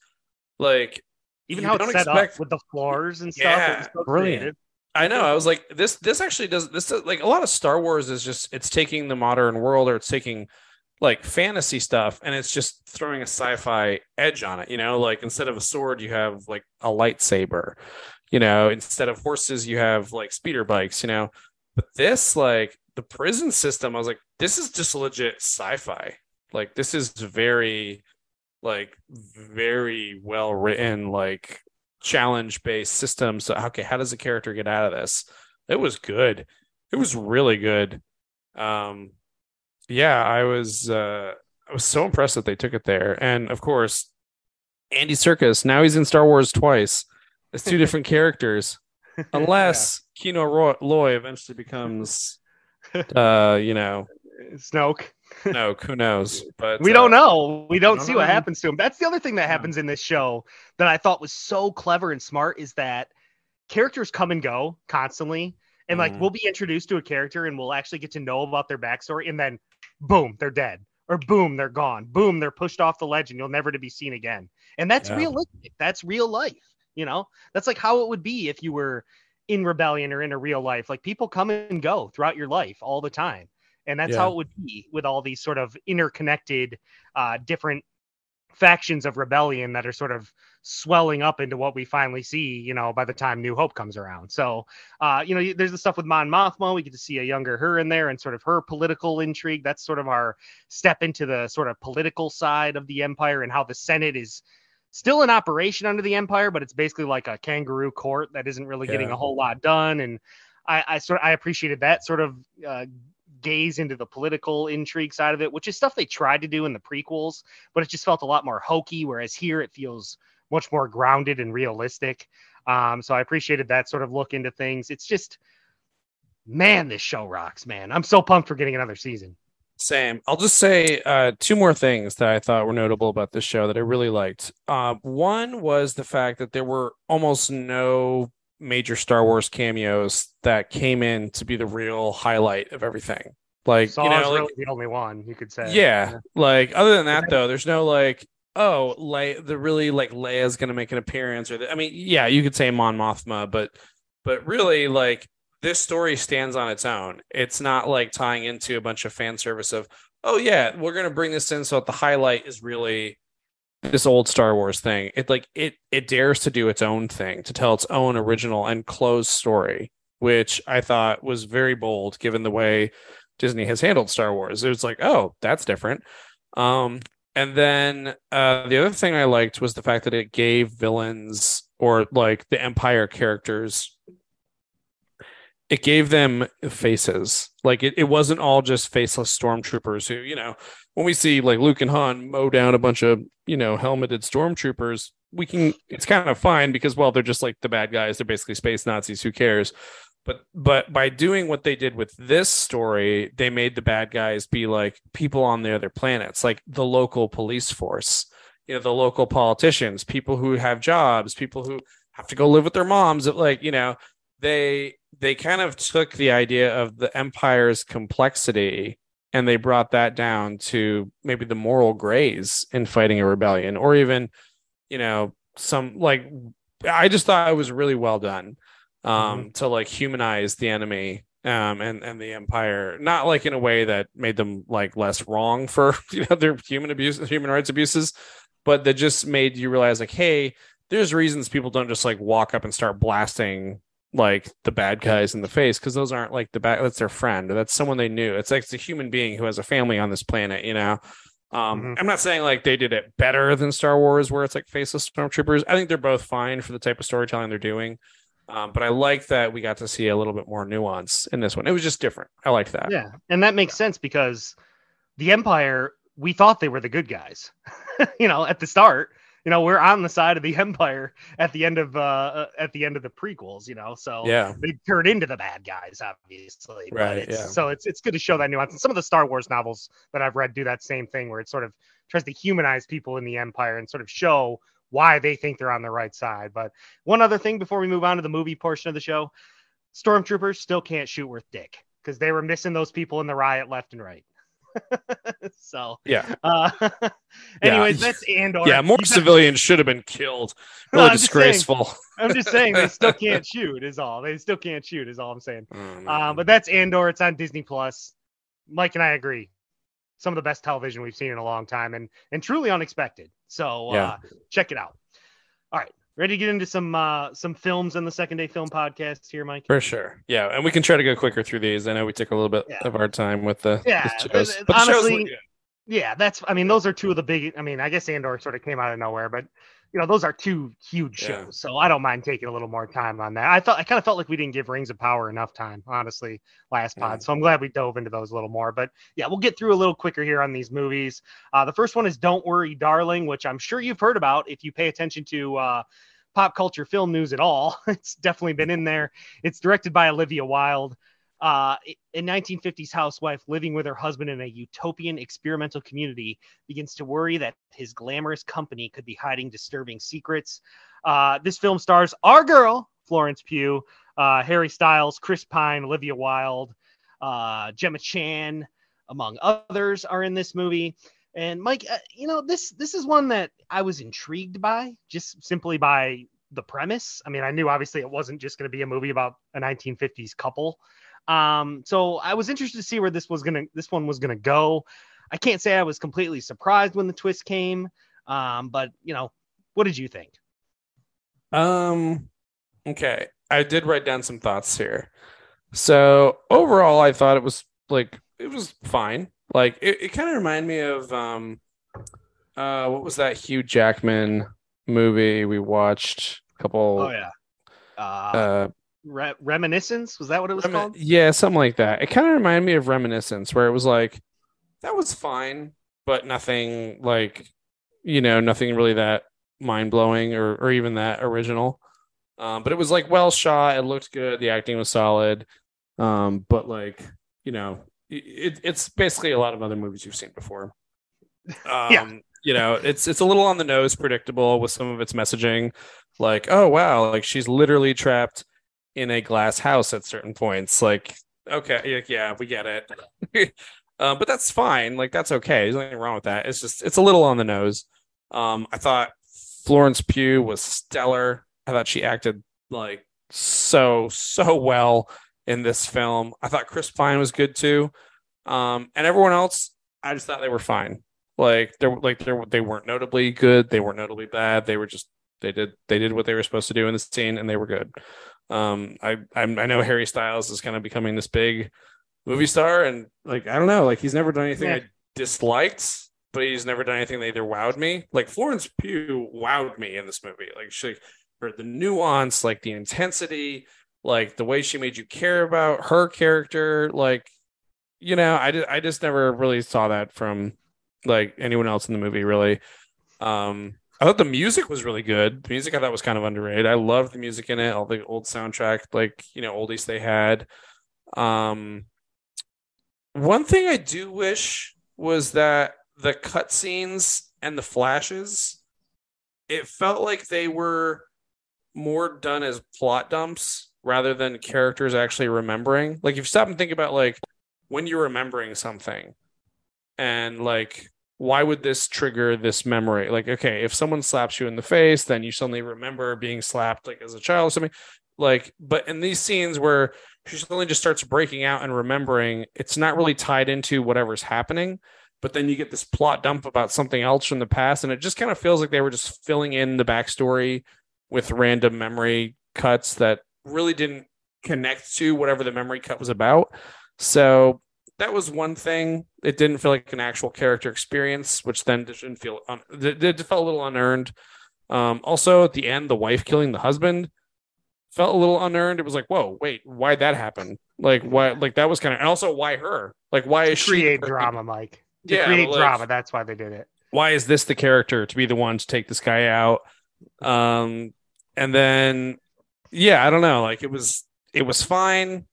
like even how it's set expect... up with the floors and stuff. Yeah, so brilliant. I know. I was like, this. This actually does. This does, like a lot of Star Wars is just it's taking the modern world or it's taking like fantasy stuff and it's just throwing a sci-fi edge on it you know like instead of a sword you have like a lightsaber you know instead of horses you have like speeder bikes you know? But this like the prison system i was like this is just legit sci-fi. Like this is very like very well written like challenge based system. So okay how does a character get out of this? It was good. It was really good. Um yeah, I was uh, I was so impressed that they took it there, and of course, Andy Serkis. Now he's in Star Wars twice. It's two different characters, unless yeah. Kino Loy eventually becomes, uh, you know, Snoke. no, who knows? But we uh, don't know. We don't, don't see know. what happens to him. That's the other thing that happens in this show that I thought was so clever and smart is that characters come and go constantly. And like mm. we'll be introduced to a character and we'll actually get to know about their backstory, and then boom, they're dead. Or boom, they're gone. Boom, they're pushed off the ledge and you'll never to be seen again. And that's yeah. realistic. That's real life. You know, that's like how it would be if you were in rebellion or in a real life. Like people come and go throughout your life all the time. And that's yeah. how it would be with all these sort of interconnected, uh, different factions of rebellion that are sort of swelling up into what we finally see, you know, by the time New Hope comes around. So, uh, you know, there's the stuff with Mon Mothma. We get to see a younger her in there and sort of her political intrigue. That's sort of our step into the sort of political side of the Empire and how the Senate is still in operation under the Empire, but it's basically like a kangaroo court that isn't really yeah. getting a whole lot done. And I, I sort of I appreciated that sort of uh, gaze into the political intrigue side of it, which is stuff they tried to do in the prequels, but it just felt a lot more hokey. Whereas here it feels much more grounded and realistic. Um, so I appreciated that sort of look into things. It's just, man, this show rocks, man. I'm so pumped for getting another season. Same. I'll just say uh, two more things that I thought were notable about this show that I really liked. Uh, one was the fact that there were almost no major Star Wars cameos that came in to be the real highlight of everything. Like, Saw's you know, like, really the only one you could say. Yeah, yeah. Like, other than that, though, there's no like oh, Le- the really like Leia's going to make an appearance, or the, I mean, yeah, you could say Mon Mothma, but but really like this story stands on its own. It's not like tying into a bunch of fan service of oh yeah, we're to bring this in so that the highlight is really this old Star Wars thing. It like it it dares to do its own thing, to tell its own original and closed story, which I thought was very bold given the way Disney has handled Star Wars. It was like, oh, that's different. Um, and then uh, the other thing I liked was the fact that it gave villains or like the Empire characters, it gave them faces. Like it, it wasn't all just faceless stormtroopers who, you know, when we see like Luke and Han mow down a bunch of, you know, helmeted stormtroopers, we can, it's kind of fine because, well, they're just like the bad guys. They're basically space Nazis. Who cares? but but by doing what they did with this story they made the bad guys be like people on the other planets like the local police force you know the local politicians people who have jobs people who have to go live with their moms like you know they they kind of took the idea of the empire's complexity and they brought that down to maybe the moral grays in fighting a rebellion or even you know some like i just thought it was really well done um, mm-hmm. to like humanize the enemy um, and and the empire, not like in a way that made them like less wrong for you know their human abuse, human rights abuses, but that just made you realize like, hey, there's reasons people don't just like walk up and start blasting like the bad guys in the face because those aren't like the bad that's their friend. That's someone they knew. It's like it's a human being who has a family on this planet you know? Um Mhm. i'm not saying like they did it better than star wars where it's like faceless stormtroopers. I think they're both fine for the type of storytelling they're doing. Um, but i like that we got to see a little bit more nuance in this one. It was just different. I liked that. Yeah, and that makes sense because the Empire, we thought they were the good guys. you know, at the start, you know, we're on the side of the Empire at the end of uh uh, at the end of the prequels. You know, so yeah they turn into the bad guys, obviously. but Right, it's- yeah. So it's it's good to show that nuance. And some of the Star Wars novels that I've read do that same thing, where it sort of tries to humanize people in the Empire and sort of show why they think they're on the right side. But one other thing before we move on to the movie portion of the show, stormtroopers still can't shoot worth dick because they were missing those people in the riot left and right. so, yeah uh, anyways, that's Andor. yeah more You got- civilians should have been killed No, really I'm just saying. disgraceful I'm just saying they still can't shoot. Is all they still can't shoot. Is all I'm saying. Man. Uh, but that's Andor. It's on Disney Plus. Mike and I agree. Some of the best television we've seen in a long time, and and truly unexpected. So uh, check it out. All right, ready to get into some uh, some films in the second day film podcast here, Mike. For sure. Yeah. And we can try to go quicker through these. I know we took a little bit Yeah. of our time with the, Yeah, shows. but- But the honestly. Yeah, that's. I mean, those are two of the big. I mean, I guess Andor sort of came out of nowhere, but you know, those are two huge shows. Yeah. So I don't mind taking a little more time on that. I thought I kind of felt like we didn't give Rings of Power enough time, honestly, last Yeah. pod. So I'm glad we dove into those a little more. But yeah, we'll get through a little quicker here on these movies. Uh, the first one is Don't Worry, Darling, which I'm sure you've heard about if you pay attention to. Uh, pop culture film news at all it's definitely been in there it's directed by olivia wilde uh, a 1950s housewife living with her husband in a utopian experimental community begins to worry that his glamorous company could be hiding disturbing secrets. Uh, this film stars our girl, Florence Pugh, uh, Harry Styles, Chris Pine, Olivia Wilde, uh, Gemma Chan, among others, are in this movie. And Mike, uh, you know this this is one that I was intrigued by, just simply by the premise. I mean, I knew obviously it wasn't just going to be a movie about a 1950s couple. Um, so I was interested to see where this was gonna this one was gonna go. I can't say I was completely surprised when the twist came, um, but you know, what did you think? Um, okay. I did write down some thoughts here. So overall, I thought it was like it was fine. Like it, it kind of reminded me of um, uh, what was that Hugh Jackman movie we watched? A couple. Oh yeah, uh, Uh, Re- reminiscence was that what it was called? yeah, something like that. It kind of reminded me of Reminiscence, where it was like that was fine, but nothing like you know, nothing really that mind blowing or or even that original. Um, but it was like well shot. It looked good. The acting was solid. Um, but like you know, it, it's basically a lot of other movies you've seen before. Um, Yeah. You know, it's it's a little on the nose, predictable with some of its messaging. Like, oh wow, like she's literally trapped in a glass house at certain points. Like, okay, yeah, we get it. uh, but that's fine. Like, that's okay. There's nothing wrong with that. It's just it's a little on the nose. Um, I thought Florence Pugh was stellar. I thought she acted like so so well in this film. I thought Chris Pine was good too. Um, and everyone else, I just thought they were fine. Like they're like they they weren't notably good. They weren't notably bad. They were just they did they did what they were supposed to do in the scene, and they were good. Um, I I'm, I know Harry Styles is kind of becoming this big movie star, and like I don't know, like he's never done anything Yeah. I disliked, but he's never done anything that either wowed me. Like Florence Pugh wowed me in this movie. Like she for the nuance, like the intensity, like the way she made you care about her character, like you know, I I just never really saw that from like anyone else in the movie really. Um I thought the music was really good. The music I thought was kind of underrated. I loved the music in it, all the old soundtrack, like, you know, oldies they had. Um one thing I do wish was that the cutscenes and the flashes, it felt like they were more done as plot dumps rather than characters actually remembering. Like if you stop and think about like when you're remembering something and like why would this trigger this memory? Like, okay, if someone slaps you in the face, then you suddenly remember being slapped like as a child or something. Like, but in these scenes where she suddenly just starts breaking out and remembering, it's not really tied into whatever's happening. But then you get this plot dump about something else from the past, and it just kind of feels like they were just filling in the backstory with random memory cuts that really didn't connect to whatever the memory cut was about. So that was one thing. It didn't feel like an actual character experience, which then didn't feel un- it, felt a little unearned. Um, also, at the end, the wife killing the husband felt a little unearned. It was like, whoa, wait, why'd that happen? Like, why? Like that was kind of, and also, why her? Like, why is create she create drama, Mike? To yeah, create like, drama. That's why they did it. Why is this the character to be the one to take this guy out? Um, and then, yeah, I don't know. Like, it was, it was fine,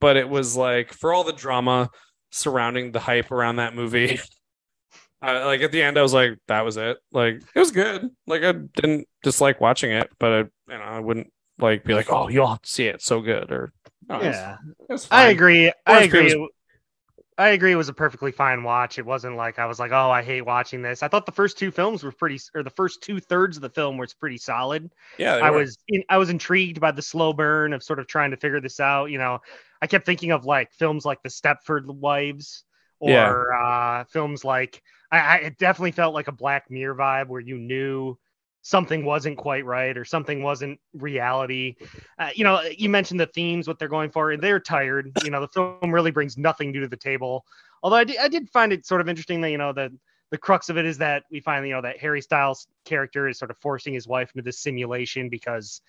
but it was like for all the drama surrounding the hype around that movie. Uh, like at the end, I was like, "That was it." Like it was good. Like I didn't dislike watching it, but I, you know, I wouldn't like be like, "Oh, have to see it. It's so good." Or no, it was- yeah, it was I agree. I agree. Gump I agree. It was a perfectly fine watch. It wasn't like I was like, "Oh, I hate watching this." I thought the first two films were pretty, or the first two thirds of the film was pretty solid. Yeah, I were. was in, I was intrigued by the slow burn of sort of trying to figure this out. You know, I kept thinking of like films like The Stepford Wives or Yeah. uh, films like I, I it definitely felt like a Black Mirror vibe where you knew something wasn't quite right or something wasn't reality. Uh, you know, you mentioned the themes, what they're going for. They're tired. You know, the film really brings nothing new to the table. Although I did, I did find it sort of interesting that you know the the crux of it is that we find you know that Harry Styles character is sort of forcing his wife into this simulation because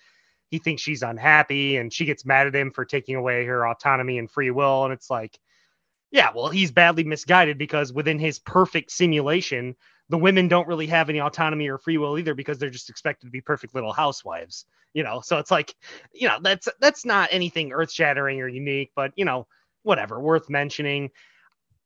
he thinks she's unhappy and she gets mad at him for taking away her autonomy and free will. And it's like yeah well he's badly misguided because within his perfect simulation the women don't really have any autonomy or free will either because they're just expected to be perfect little housewives you know? So it's like you know that's that's not anything earth-shattering or unique but you know whatever worth mentioning.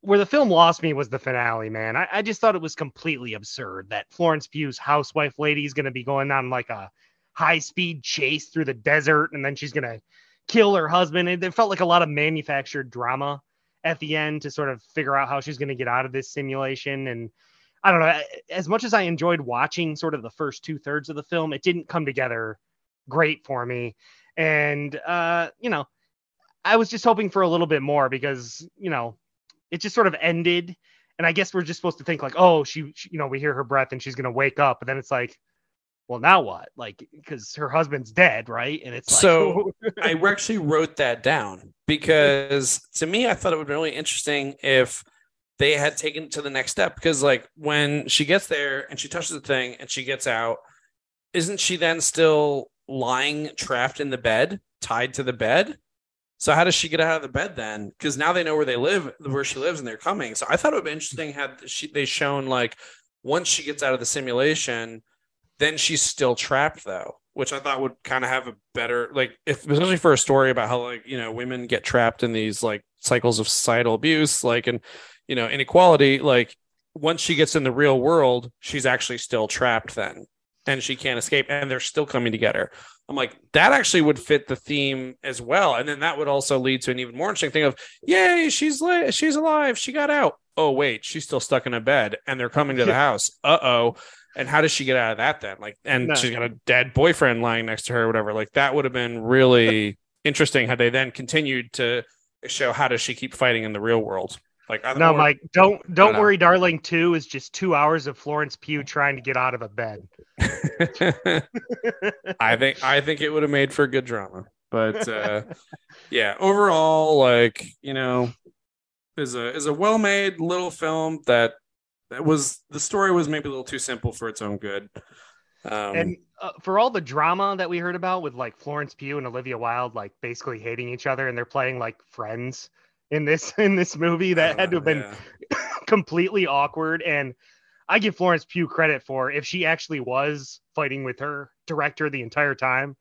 Where the film lost me was the finale, man. I, I just thought it was completely absurd that Florence Pugh's housewife lady is going to be going on like a high speed chase through the desert and then she's going to kill her husband. It, it felt like a lot of manufactured drama at the end to sort of figure out how she's going to get out of this simulation. And I don't know, as much as I enjoyed watching sort of the first two thirds of the film, it didn't come together great for me. And, uh, you know, I was just hoping for a little bit more because, you know, it just sort of ended and i guess we're just supposed to think like oh she, she you know we hear her breath and she's gonna wake up but then it's like well now what like because her husband's dead right and it's like So- I actually wrote that down because to me, I thought it would be really interesting if they had taken it to the next step. Because, like, when she gets there and she touches the thing and she gets out, isn't she then still lying trapped in the bed, tied to the bed? So, how does she get out of the bed then? Because now they know where they live, where she lives, and they're coming. So, I thought it would be interesting had she they shown like once she gets out of the simulation, then she's still trapped though which i thought would kind of have a better like if especially for a story about how like you know women get trapped in these like cycles of societal abuse like and you know inequality like once she gets in the real world she's actually still trapped then and she can't escape and they're still coming to get her. I'm like that actually would fit the theme as well and then that would also lead to an even more interesting thing of yay she's li- she's alive she got out. Oh wait she's still stuck in a bed and they're coming to the house. Uh-oh and how does she get out of that then? Like, and No. she's got a dead boyfriend lying next to her, or whatever. Like, that would have been really interesting had they then continued to show how does she keep fighting in the real world. Like, I no or- mike don't don't know. worry darling 2 is just two hours of florence pugh trying to get out of a bed I think I think it would have made for good drama. But uh, yeah, overall, like you know, is a is a well made little film that that was the story was maybe a little too simple for its own good. Um, and uh, for all the drama that we heard about with like Florence Pugh and Olivia Wilde like basically hating each other and they're playing like friends in this in this movie that had to have been yeah. completely awkward and I give Florence Pugh credit for if she actually was fighting with her director the entire time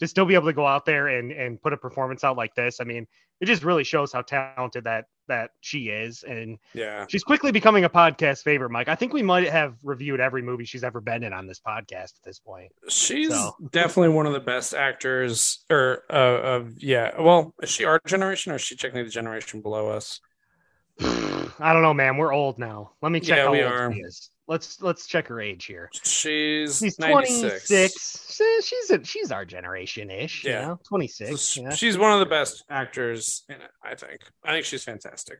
to still be able to go out there and and put a performance out like this. I mean, it just really shows how talented that that she is and yeah. she's quickly becoming a podcast favorite, Mike. I think we might have reviewed every movie she's ever been in on this podcast at this point. She's So- definitely one of the best actors, or uh, of yeah. Well, is she our generation, or is she technically the generation below us? I don't know, man. We're old now. Let me check Yeah, how we old are. she is. Let's let's check her age here. She's She's 96. 26. She's a, she's our generation ish. Yeah. You know? 26. So yeah. She's one of the best actors in it, I think. I think she's fantastic.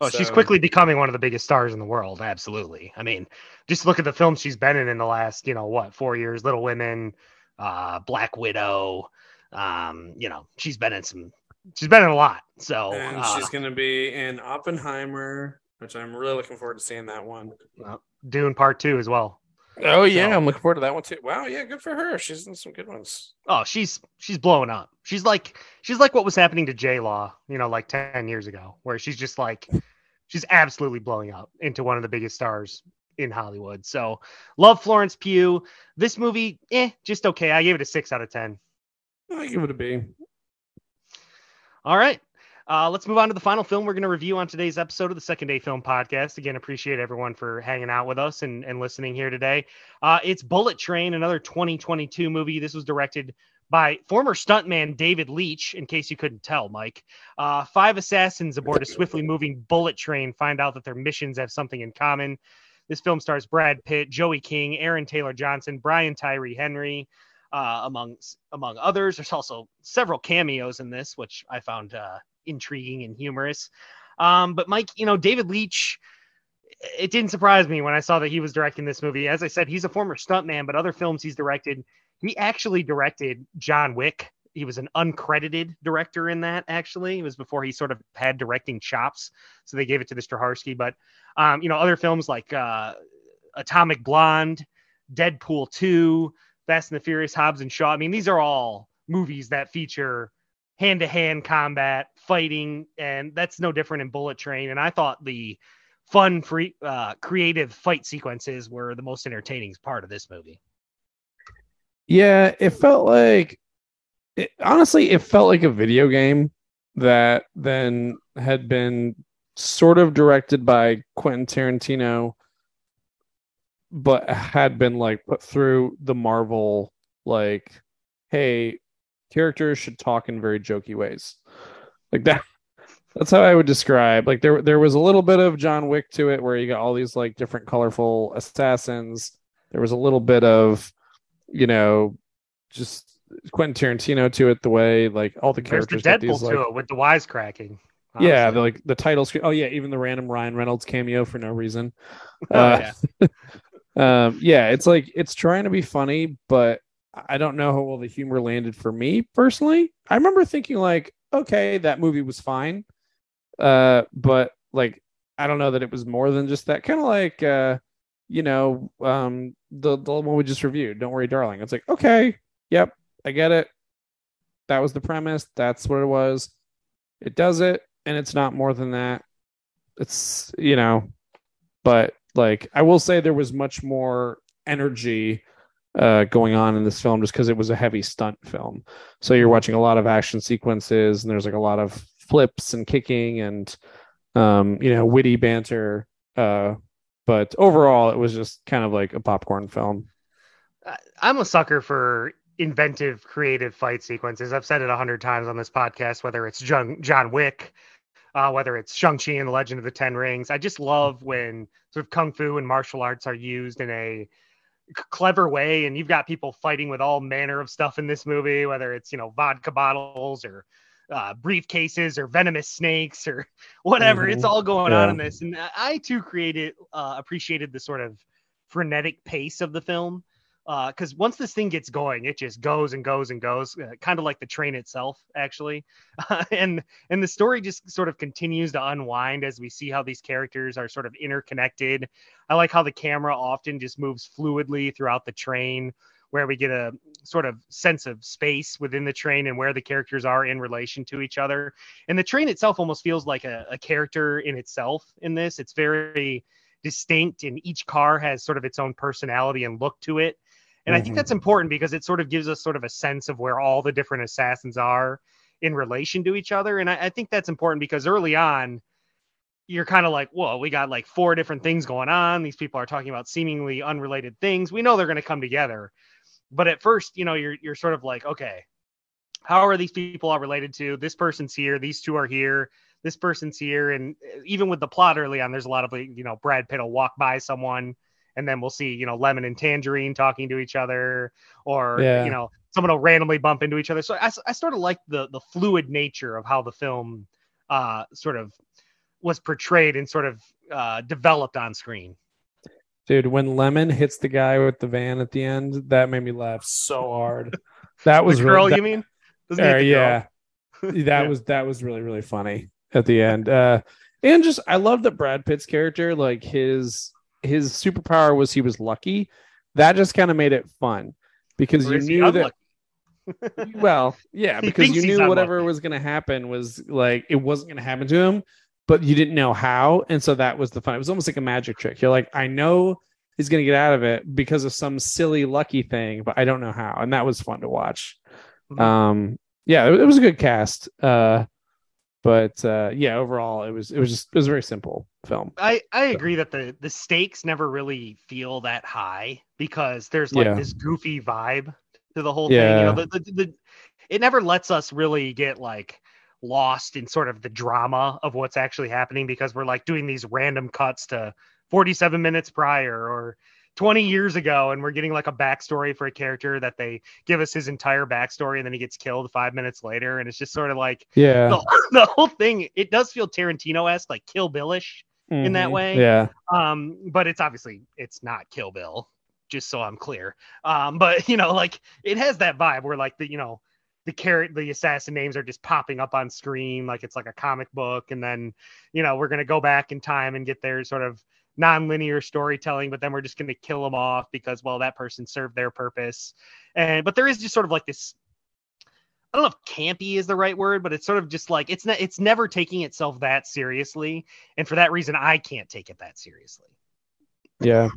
Oh, she's quickly becoming one of the biggest stars in the world. Absolutely. I mean, just look at the films she's been in in the last, you know, what, four years Little Women, uh, Black Widow. um, you know, she's been in some, she's been in a lot. So and uh, she's going to be in Oppenheimer, which I'm really looking forward to seeing that one. uh, Dune Part Two as well. Oh yeah, So- I'm looking forward to that one too. Wow, yeah, good for her. She's in some good ones. Oh, she's she's blowing up. She's like she's like what was happening to J Law, you know, like ten years ago, where she's just like she's absolutely blowing up into one of the biggest stars in Hollywood. So love Florence Pugh. This movie, eh, just okay. I gave it a six out of ten. I give it a B. All right. Uh, let's move on to the final film we're going to review on today's episode of the Second Day Film Podcast. Again, appreciate everyone for hanging out with us and, and listening here today. Uh, it's Bullet Train, another 2022 movie. This was directed by former stuntman David Leitch, in case you couldn't tell, Mike. Uh, five assassins aboard a swiftly moving bullet train find out that their missions have something in common. This film stars Brad Pitt, Joey King, Aaron Taylor Johnson, Brian Tyree Henry, uh, among among others. There's also several cameos in this, which I found uh, intriguing and humorous. Um, but Mike, you know, David Leitch, it didn't surprise me when I saw that he was directing this movie. As I said, he's a former stuntman, but other films he's directed, he actually directed John Wick. He was an uncredited director in that. Actually, it was before he sort of had directing chops, so they gave it to the Stahelski. But um, you know, other films like uh, Atomic Blonde, Deadpool Two, Fast and the Furious, Hobbs and Shaw. I mean, these are all movies that feature hand-to-hand combat, fighting, and that's no different in Bullet Train. And I thought the fun, free, uh, creative fight sequences were the most entertaining part of this movie. Yeah, it felt like it, honestly, it felt like a video game that then had been sort of directed by Quentin Tarantino, but had been like put through the Marvel like, hey, characters should talk in very jokey ways, like that. That's how I would describe. Like there, there was a little bit of John Wick to it, where you got all these like different colorful assassins. There was a little bit of, you know, just Quentin Tarantino to it. The way like all the There's the characters Deadpool these, like, to it with the wisecracking. yeah, the, like the title screen. Oh yeah, even the random Ryan Reynolds cameo for no reason. Oh, Uh, yeah. um, yeah, it's like it's trying to be funny, but I don't know how well the humor landed for me personally. I remember thinking like, okay, that movie was fine, uh, but like I don't know that it was more than just that. Kind of like, uh, you know, um, the the one we just reviewed. Don't worry, darling. It's like, okay, yep, I get it. That was the premise. That's what it was. It does it, and it's not more than that. It's you know, but like I will say there was much more energy uh, going on in this film just because it was a heavy stunt film. So you're watching a lot of action sequences, and there's like a lot of flips and kicking and um, you know witty banter. Uh, but overall, it was just kind of like a popcorn film. I'm a sucker for inventive, creative fight sequences. I've said it a hundred times on this podcast, whether it's John, John Wick, uh, whether it's Shang-Chi and the Legend of the Ten Rings. I just love when sort of kung fu and martial arts are used in a clever way. And you've got people fighting with all manner of stuff in this movie, whether it's, you know, vodka bottles or uh, briefcases or venomous snakes or whatever. It's Mhm. all going on in this. And I too created, uh, appreciated the sort of frenetic pace of the film because once this thing gets going, it just goes and goes and goes, uh, kind of like the train itself, actually. and and the story just sort of continues to unwind as we see how these characters are sort of interconnected. I like how the camera often just moves fluidly throughout the train, where we get a sort of sense of space within the train and where the characters are in relation to each other. And the train itself almost feels like a, a character in itself in this. It's very distinct, and each car has sort of its own personality and look to it. And I think Mhm. that's important because it sort of gives us sort of a sense of where all the different assassins are in relation to each other. And I, I think that's important because early on, you're kind of like, whoa, we got like four different things going on. These people are talking about seemingly unrelated things. We know they're going to come together. But at first, you know, you're you're sort of like, okay, how are these people all related to? This person's here, these two are here, this person's here. And uh, even with the plot early on, there's a lot of like, you know, Brad Pitt will walk by someone and then we'll see, you know, Lemon and Tangerine talking to each other, or Yeah. you know, someone will randomly bump into each other. So I, I sort of like the the fluid nature of how the film uh sort of was portrayed and sort of uh developed on screen. Dude, when Lemon hits the guy with the van at the end, that made me laugh so hard. That was the girl, really, you mean? Doesn't Uh, hit the girl? yeah, that Yeah. was that was really really funny at the end. Uh, and just I love that Brad Pitt's character, like his his superpower was he was lucky. That just kind of made it fun because Or you knew that. Well, yeah, because you knew whatever unlucky. was going to happen was like it wasn't going to happen to him, but you didn't know how, and so that was the fun. It was almost like a magic trick. You're like, I know he's going to get out of it because of some silly lucky thing, but I don't know how, and that was fun to watch. Mhm. Um, yeah, it, it was a good cast. Uh, but uh, yeah, overall, it was it was just it was a very simple film. I, I agree that the the stakes never really feel that high because there's like Yeah. this goofy vibe to the whole thing. You know, the, the, the it never lets us really get like lost in sort of the drama of what's actually happening because we're like doing these random cuts to 47 minutes prior or 20 years ago and we're getting like a backstory for a character that they give us his entire backstory and then he gets killed five minutes later and it's just sort of like Yeah, the, the whole thing it does feel tarantino-esque like kill billish in that Mhm. way. Yeah, um but it's obviously it's not kill bill just so i'm clear um but you know like it has that vibe where like the you know the carrot the assassin names are just popping up on screen like it's like a comic book and then you know we're going to go back in time and get their sort of non-linear storytelling but then we're just going to kill them off because well that person served their purpose and but there is just sort of like this I don't know if campy is the right word, but it's sort of just like it's not it's never taking itself that seriously. And for that reason, I can't take it that seriously. yeah.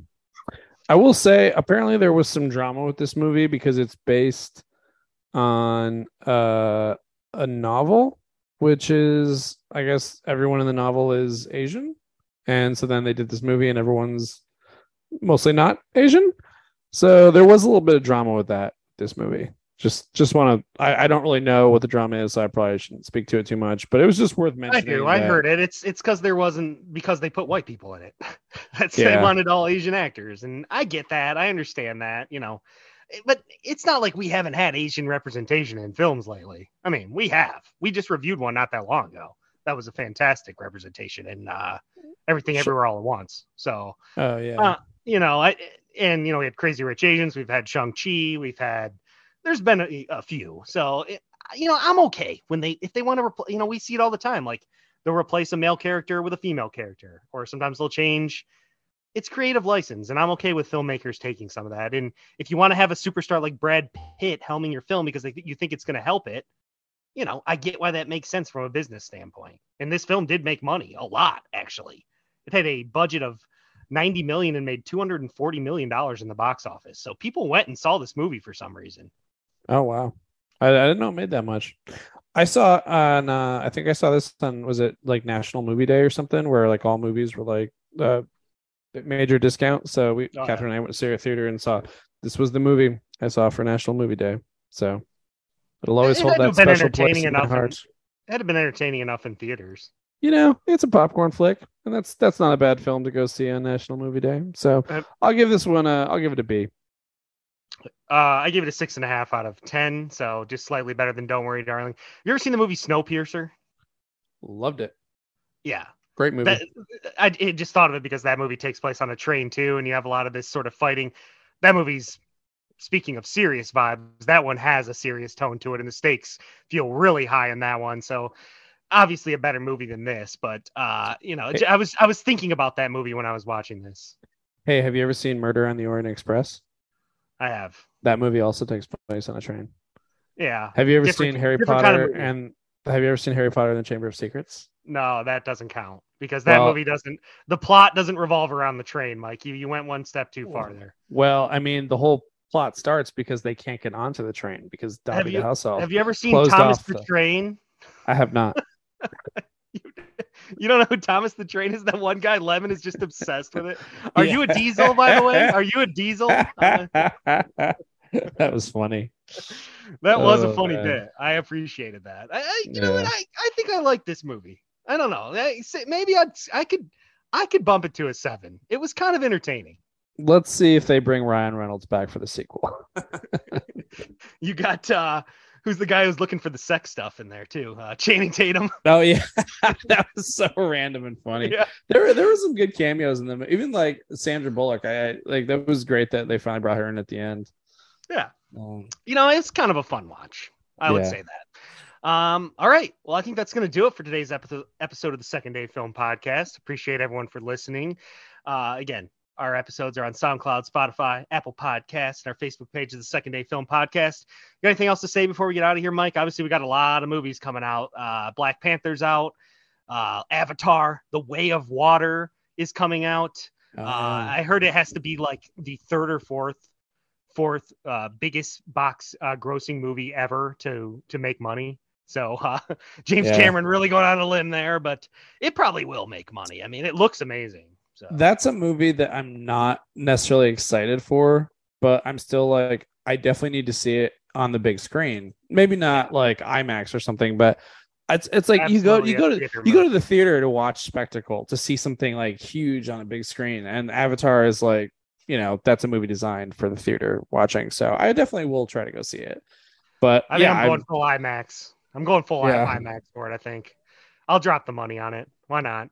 I will say, apparently, there was some drama with this movie because it's based on uh, a novel, which is, I guess, everyone in the novel is Asian, and so then they did this movie, and everyone's mostly not Asian. So there was a little bit of drama with that. This movie, just just want to. I, I don't really know what the drama is, so I probably shouldn't speak to it too much. But it was just worth mentioning. I do. I that- heard it. It's it's because there wasn't because they put white people in it. That's they Yeah. wanted all Asian actors, and I get that. I understand that. You know, eh, but it's not like we haven't had Asian representation in films lately. I mean, we have. We just reviewed one not that long ago. That was a fantastic representation and uh, everything, Sure. everywhere, all at once. So Oh yeah. Uh, you know, I and you know we had Crazy Rich Asians, we've had Shang Chi, we've had. There's been a, a few, so it, you know I'm okay when they if they want to replace. You know, we see it all the time. Like they'll replace a male character with a female character, or sometimes they'll change. It's creative license, and I'm okay with filmmakers taking some of that. And if you want to have a superstar like Brad Pitt helming your film because they, you think it's going to help it, you know, I get why that makes sense from a business standpoint. And this film did make money, a lot actually. It had a budget of 90 million and made 240 million dollars in the box office. So people went and saw this movie for some reason. Oh wow, I, I didn't know it made that much. I saw on uh, I think I saw this on was it like National Movie Day or something where like all movies were like uh, major discount. So we Oh, Catherine and I went to Syria Theater and saw this was the movie I saw for National Movie Day. So it'll always It hold that have special place in my enough heart. It had been entertaining enough in theaters. You know, it's a popcorn flick, and that's that's not a bad film to go see on National Movie Day. So Uh, I'll give this one a I'll give it a B. Uh, I gave it a six and a half out of ten, so just slightly better than Don't Worry, Darling. You ever seen the movie Snowpiercer? Loved it. Yeah, Great movie. that, I, I just thought of it because that movie takes place on a train too, and you have a lot of this sort of fighting. That movie's speaking of serious vibes. That one has a serious tone to it, and the stakes feel really high in that one. So obviously a better movie than this, but uh, you know, Hey. I was I was thinking about that movie when I was watching this. hey, have you ever seen Murder on the Orient Express? I have, That movie also takes place on a train. yeah. Have you ever Different- seen Harry Potter kind of and have you ever seen Harry Potter and the Chamber of Secrets? No, that doesn't count because that Well- movie doesn't. The plot doesn't revolve around the train, Mike. You you went one step too far there. Well, I mean, the whole plot starts because they can't get onto the train because Have Dobby you- the house elf. Have you ever seen Thomas off the the- Train? I have not. You don't know who Thomas the Train is? That one guy, Lemon, is just obsessed with it. Are you a diesel, by the way? Are you a diesel? That was funny. that was a Oh, funny man. bit. I appreciated that. I, I you know what? I, I think I like this movie. I don't know. I, maybe I'd, I could I could bump it to a seven. It was kind of entertaining. Let's see if they bring Ryan Reynolds back for the sequel. You got uh who's the guy who's looking for the sex stuff in there too? Uh, Channing Tatum. Oh yeah, that was so random and funny. Yeah. There, were- there were some good cameos in them. Even like Sandra Bullock. I, I like that was great that they finally brought her in at the end. Yeah. Um, You know, it's kind of a fun watch. I would say that. Um, all right. Well, I think that's going to do it for today's episode episode of the Second Day Film Podcast. Appreciate everyone for listening. Uh, again, our episodes are on SoundCloud, Spotify, Apple Podcasts, and our Facebook page of the Second Day Film Podcast. You got anything else to say before we get out of here, Mike? Obviously, we got a lot of movies coming out. Uh, Black Panther's out. Uh, Avatar: The Way of Water is coming out. Uh, I heard it has to be like the third or fourth fourth uh, biggest box uh, grossing movie ever to to make money. So uh, James Yeah. Cameron really going on a limb there, but it probably will make money. I mean, it looks amazing. So That's a movie that I'm not necessarily excited for, but I'm still like, I definitely need to see it on the big screen. Maybe not like IMAX or something, but it's it's like you go you go to you go to the theater to watch spectacle to see something like huge on a big screen, and Avatar is like you know that's a movie designed for the theater watching. So I definitely will try to go see it. But I yeah, I'm I'm- going full IMAX. I'm going full Yeah. IMAX for it. I think I'll drop the money on it. Why not?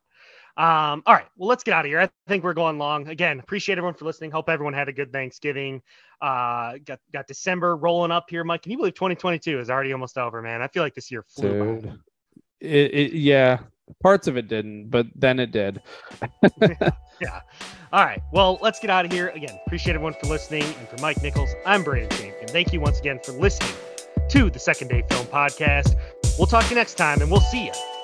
Um, all right. Well, let's get out of here. I think we're going long. Again, appreciate everyone for listening. Hope everyone had a good Thanksgiving. Uh, got got December rolling up here, Mike. Can you believe 2022 is already almost over, man? I feel like this year flew by. dude. It, it yeah, parts of it didn't, but then it did. Yeah. All right. Well, let's get out of here. Again, appreciate everyone for listening. And for Mike Nichols, I'm Brandon Champion. Thank you once again for listening to the Second Day Film Podcast. We'll talk to you next time, and we'll see you